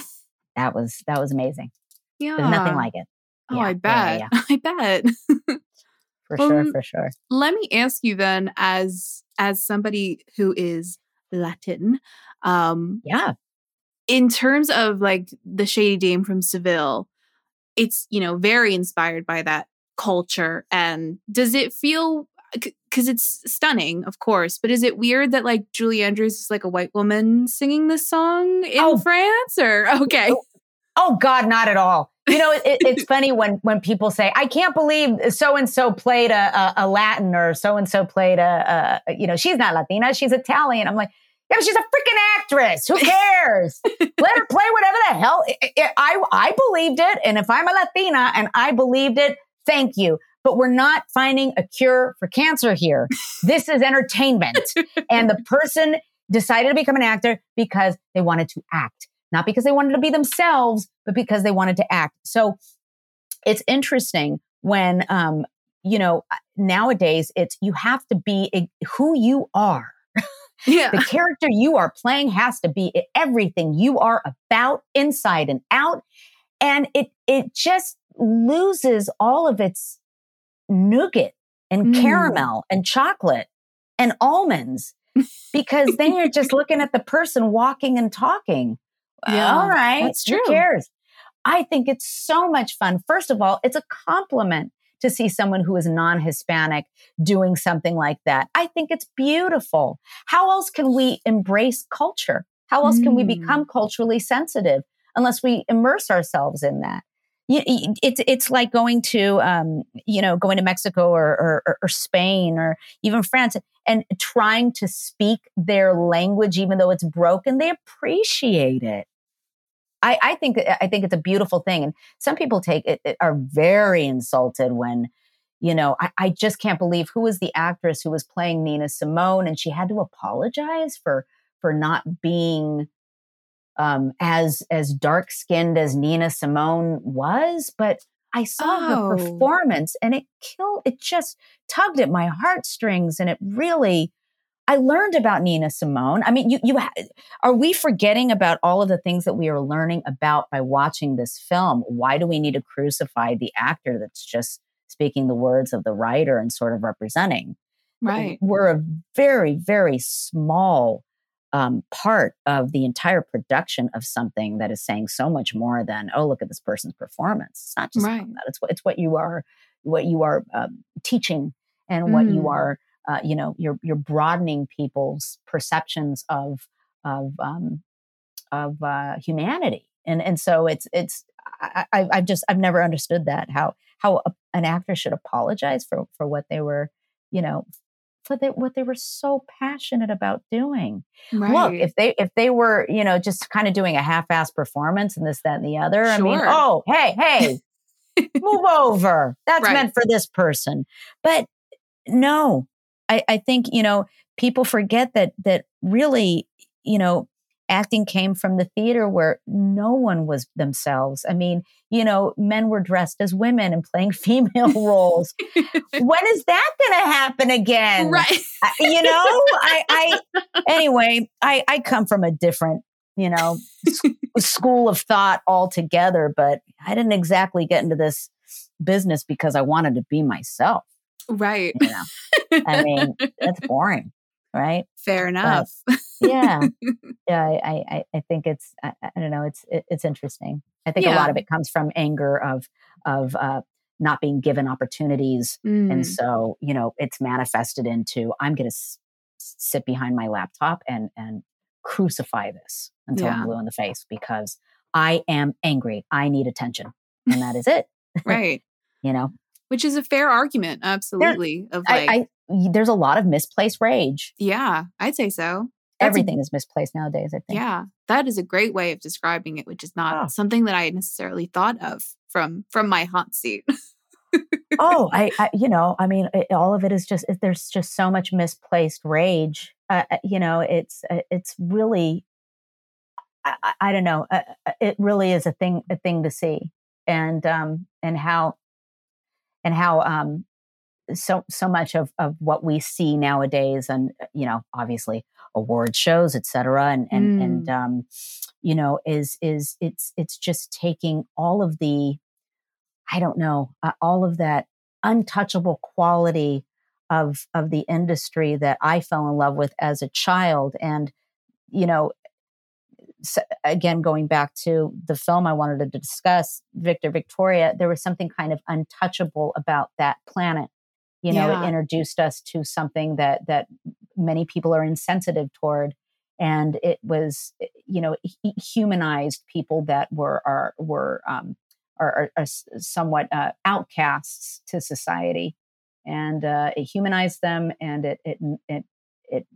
S3: That was that was amazing.
S1: Yeah.
S3: There's nothing like it.
S1: Oh,
S3: Yeah,
S1: I bet.
S3: yeah.
S1: I bet.
S3: For sure,
S1: Um,
S3: for sure.
S1: Let me ask you then, as as somebody who is Latin, um,
S3: Yeah.
S1: in terms of like the Shady Dame from Seville, it's you know very inspired by that culture. And does it feel because it's stunning, of course, but is it weird that like Julie Andrews is like a white woman singing this song in
S3: Oh.
S1: France? Or okay,
S3: oh, oh God, not at all. You know, it, it's funny when when people say, "I can't believe so and so played a, a, a Latin or so and so played a, a, you know, she's not Latina, she's Italian." I'm like, yeah, but she's a freaking actress. Who cares? Let her play whatever the hell. I- I, I I believed it, and if I'm a Latina and I believed it, thank you. But we're not finding a cure for cancer here. This is entertainment, and the person decided to become an actor because they wanted to act not because they wanted to be themselves, but because they wanted to act. So it's interesting when, um, you know, nowadays it's you have to be a, who you are.
S1: yeah,
S3: The character you are playing has to be everything you are about, inside and out, and it it just loses all of its nougat and
S1: Mm.
S3: caramel and chocolate and almonds because then you're just looking at the person walking and talking.
S1: Yeah,
S3: all right,
S1: that's
S3: who cares? I think it's so much fun. First of all, it's a compliment to see someone who is non-Hispanic doing something like that. I think it's beautiful. How else can we embrace culture? How else can we
S1: Mm.
S3: become culturally sensitive unless we immerse ourselves in that? It's it's like going to um, you know going to Mexico or, or or- or Spain or even France and trying to speak their language even though it's broken. They appreciate it. I, I think I think it's a beautiful thing, and some people take it it- are very insulted when you know I, I just can't believe who was the actress who was playing Nina Simone, and she had to apologize for for not being um, as as dark skinned as Nina Simone was, but I saw
S1: Oh.
S3: her performance and it killed. It just tugged at my heartstrings, and it really. I learned about Nina Simone. I mean, you you are we forgetting about all of the things that we are learning about by watching this film? Why do we need to crucify the actor that's just speaking the words of the writer and sort of representing?
S1: Right.
S3: we're a very very small um, part of the entire production of something that is saying so much more than oh look at this person's performance it's not just
S1: Right.
S3: that it's what it's what you are what you are um, teaching and what you
S1: Mm.
S3: are uh, you know you're you're broadening people's perceptions of of um, of uh, humanity and and so it's it's I, I I've just I've never understood that how how a, an actor should apologize for for what they were you know for the, what they were so passionate about doing
S1: Right.
S3: look if they if they were you know just kind of doing a half-ass performance and this that and the other i mean oh hey hey move over that's
S1: Right.
S3: meant for this person but no i i think you know people forget that that really you know acting came from the theater where no one was themselves. I mean you know men were dressed as women and playing female roles. When is that going to happen again?
S1: Right.
S3: I- you know i i anyway i i come from a different you know s- school of thought altogether but i didn't exactly get into this business because i wanted to be myself.
S1: Right.
S3: you know i mean that's boring right
S1: Fair enough.
S3: yeah yeah i i i think it's i, I don't know it's it, it's interesting i think a lot of it comes from anger of of uh not being given opportunities and
S1: Mm.
S3: so you know it's manifested into i'm going to s- sit behind my laptop and and crucify this until
S1: Yeah.
S3: i'm blue in the face because i am angry i need attention and that is it
S1: right.
S3: you know
S1: Which is a fair argument. Absolutely. of like,
S3: I, I there's a lot of misplaced rage
S1: yeah, I'd say so. That's a-
S3: everything is misplaced nowadays i think
S1: Yeah, that is a great way of describing it, which is not
S3: Oh.
S1: something that I necessarily thought of from from my hot seat.
S3: oh I, I you know i mean it, all of it is just it, there's just so much misplaced rage uh, uh, you know it's uh, it's really I, I- I don't know uh, uh, it really is a thing a thing to see and um and how and how um so so much of of what we see nowadays and uh, you know obviously award shows et cetera and and and um you know is is it's it's just taking all of the i don't know uh, all of that untouchable quality of of the industry that i fell in love with as a child and you know again going back to the film i wanted to discuss victor victoria there was something kind of untouchable about that planet you know
S1: Yeah.
S3: it introduced us to something that that many people are insensitive toward and it was eh, you know humanized people that were are were um are, are, are somewhat uh, outcasts to society and uh, it humanized them and it it it it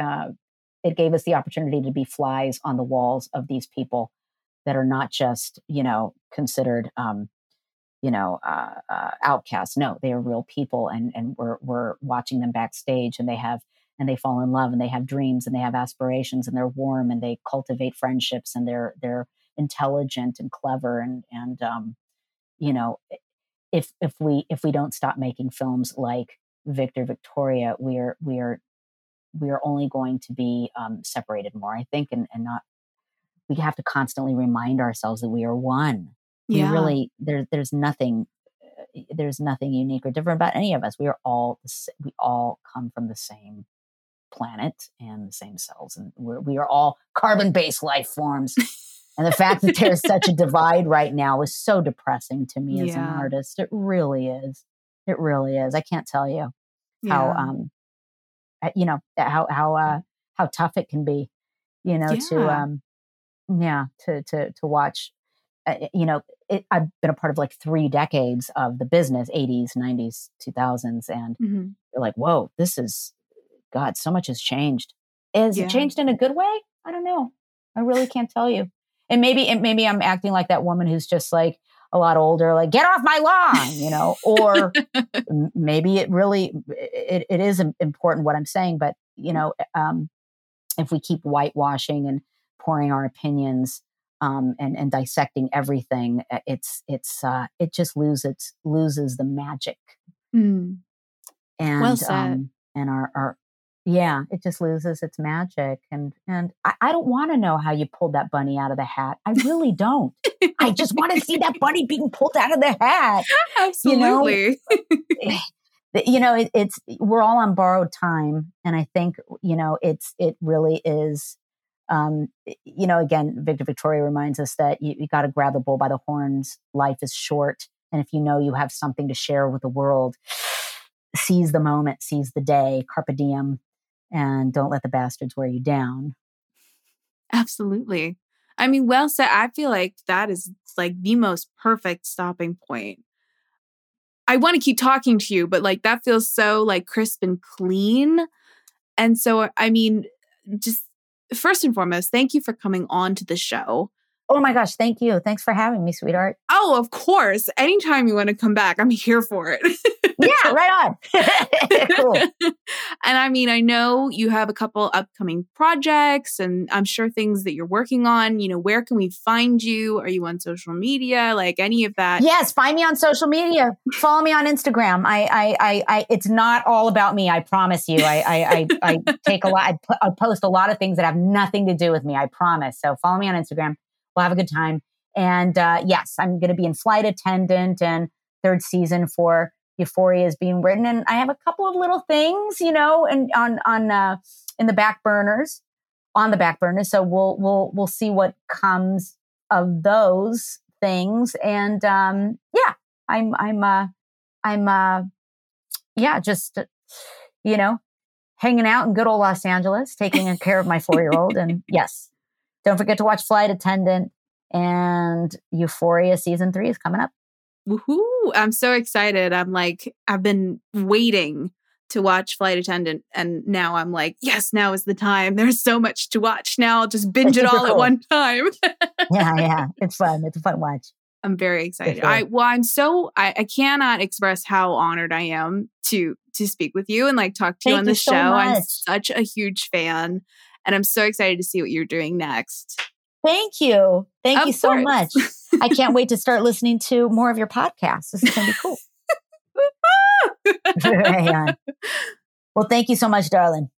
S3: uh, it gave us the opportunity to be flies on the walls of these people that are not just you know considered um, you know uh, uh, outcasts. No, they are real people, and and we're we're watching them backstage, and they have and they fall in love, and they have dreams, and they have aspirations, and they're warm, and they cultivate friendships, and they're they're intelligent and clever, and and um, you know if if we if we don't stop making films like Victor Victoria, we are we are we are only going to be um, separated more, I think, and, and not. We have to constantly remind ourselves that we are one.
S1: Yeah.
S3: We really there. There's nothing. uh, There's nothing unique or different about any of us. We are all. We all come from the same planet and the same cells, and we're, we are all carbon-based life forms. and the fact that there's such a divide right now is so depressing to me as an artist. It really is. It really is. I can't tell you how
S1: Yeah.
S3: um uh, you know how how uh how tough it can be you know to
S1: Yeah.
S3: um yeah to to to watch uh, you know, it, I've been a part of like three decades of the business 80s, 90s, 2000s. And
S1: Mm-hmm.
S3: you're like, whoa, this is, God, so much has changed. Is
S1: Yeah.
S3: it changed in a good way? I don't know. I really can't tell you. And maybe, and maybe I'm acting like that woman who's just like a lot older, like, get off my lawn, you know, or maybe it really, it, it is important what I'm saying, but, you know, um, if we keep whitewashing and pouring our opinions um, and and dissecting everything, it's it's uh, it just loses loses the magic
S1: Mm.
S3: and
S1: Well said.
S3: um, and our our yeah, it just loses its magic. And and I, I don't want to know how you pulled that bunny out of the hat. I really don't. I just want to see that bunny being pulled out of the hat. You know,
S1: Absolutely.
S3: You know it, it's we're all on borrowed time and i think you know it's it really is um you know again victor victoria reminds us that you, you got to grab the bull by the horns life is short and if you know you have something to share with the world seize the moment seize the day carpe diem and don't let the bastards wear you down
S1: Absolutely. I mean, well said. I feel like that is like the most perfect stopping point. I want to keep talking to you, but like that feels so like crisp and clean. And so, I mean, just first and foremost, thank you for coming on to the show.
S3: Oh my gosh thank you thanks for having me sweetheart
S1: Oh, of course. Anytime you want to come back, I'm here for it.
S3: yeah right on cool
S1: and I mean, I know you have a couple upcoming projects and I'm sure things that you're working on. You know, where can we find you? Are you on social media? Like any of that?
S3: Yes, find me on social media. Follow me on Instagram. I, I, I, I it's not all about me. I promise you. I, I, I, I take a lot. I, pu- I post a lot of things that have nothing to do with me. I promise. So follow me on Instagram. We'll have a good time. And uh, yes, I'm going to be in Flight Attendant and third season for Euphoria is being written, and I have a couple of little things, you know, and on on uh, in the back burners, on the back burners. So we'll we'll we'll see what comes of those things. And um, yeah, I'm I'm uh, I'm uh, yeah, just you know, hanging out in good old Los Angeles, taking care of my four year old. And yes, don't forget to watch Flight Attendant and Euphoria season three is coming up.
S1: Woohoo! I'm so excited. I'm like, I've been waiting to watch Flight Attendant, and now I'm like, yes, now is the time. There's so much to watch. Now I'll just binge it all at one time.
S3: Yeah, yeah, it's fun. It's a fun watch.
S1: I'm very excited.
S3: sure.
S1: I well, I'm so I, I cannot express how honored I am to to speak with you and like talk to you
S3: Thank
S1: on
S3: you
S1: the
S3: so
S1: show. I'm such a huge fan, and I'm so excited to see what you're doing next.
S3: Thank you. Thank
S1: Of
S3: you so
S1: course.
S3: much. I can't wait to start listening to more of your podcasts. This is going to be cool. right. Well, thank you so much, darling.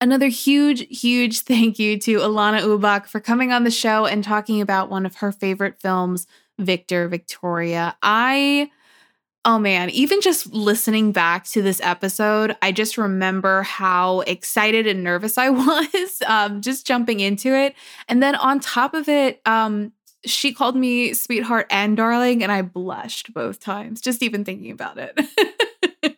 S1: Another huge, huge thank you to Alanna Ubach for coming on the show and talking about one of her favorite films, Victor Victoria. I, oh man, even just listening back to this episode, I just remember how excited and nervous I was um, just jumping into it. And then on top of it, um, she called me sweetheart and darling, and I blushed both times, just even thinking about it.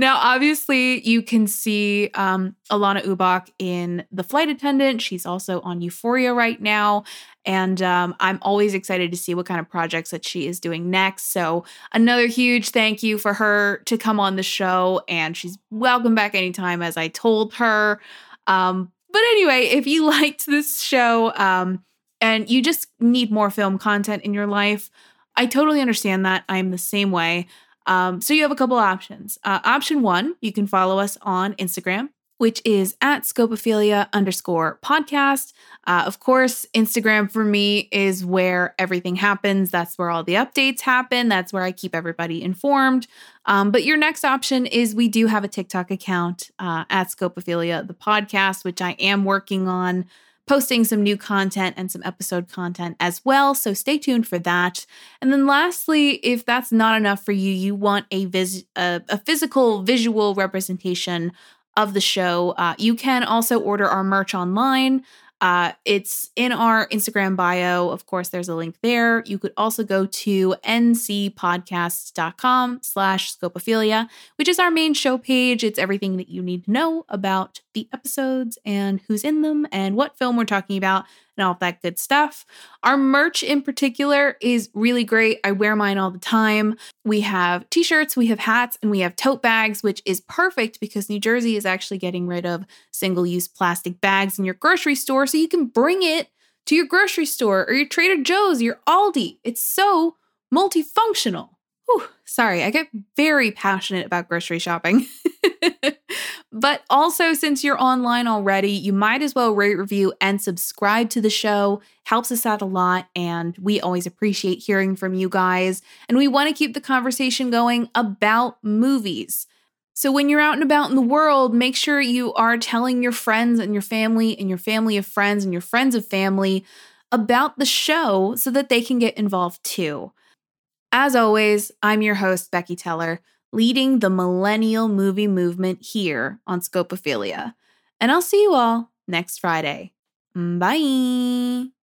S1: now, obviously, you can see um, Alanna Ubach in The Flight Attendant. She's also on Euphoria right now. And um, I'm always excited to see what kind of projects that she is doing next. So, another huge thank you for her to come on the show. And she's welcome back anytime, as I told her. Um, but anyway, if you liked this show, um, and you just need more film content in your life, I totally understand that. I'm the same way. Um, so you have a couple options. Uh, option one, you can follow us on Instagram, which is at scopophilia underscore podcast. Uh, of course, Instagram for me is where everything happens. That's where all the updates happen. That's where I keep everybody informed. Um, but your next option is we do have a TikTok account uh, at Scopophilia, the podcast, which I am working on posting some new content and some episode content as well. So stay tuned for that. And then lastly, if that's not enough for you, you want a vis- a, a physical visual representation of the show, uh, you can also order our merch online. Uh, it's in our Instagram bio. Of course, there's a link there. You could also go to ncpodcasts.com slash scopophilia, which is our main show page. It's everything that you need to know about the episodes and who's in them and what film we're talking about and all that good stuff. Our merch in particular is really great. I wear mine all the time. We have t shirts, we have hats, and we have tote bags, which is perfect because New Jersey is actually getting rid of single use plastic bags in your grocery store. So you can bring it to your grocery store or your Trader Joe's, your Aldi. It's so multifunctional. Whew, sorry, I get very passionate about grocery shopping. but also, since you're online already, you might as well rate, review, and subscribe to the show. Helps us out a lot, and we always appreciate hearing from you guys. And we want to keep the conversation going about movies. So, when you're out and about in the world, make sure you are telling your friends and your family and your family of friends and your friends of family about the show so that they can get involved too. As always, I'm your host, Becky Teller, leading the millennial movie movement here on Scopophilia. And I'll see you all next Friday. Bye.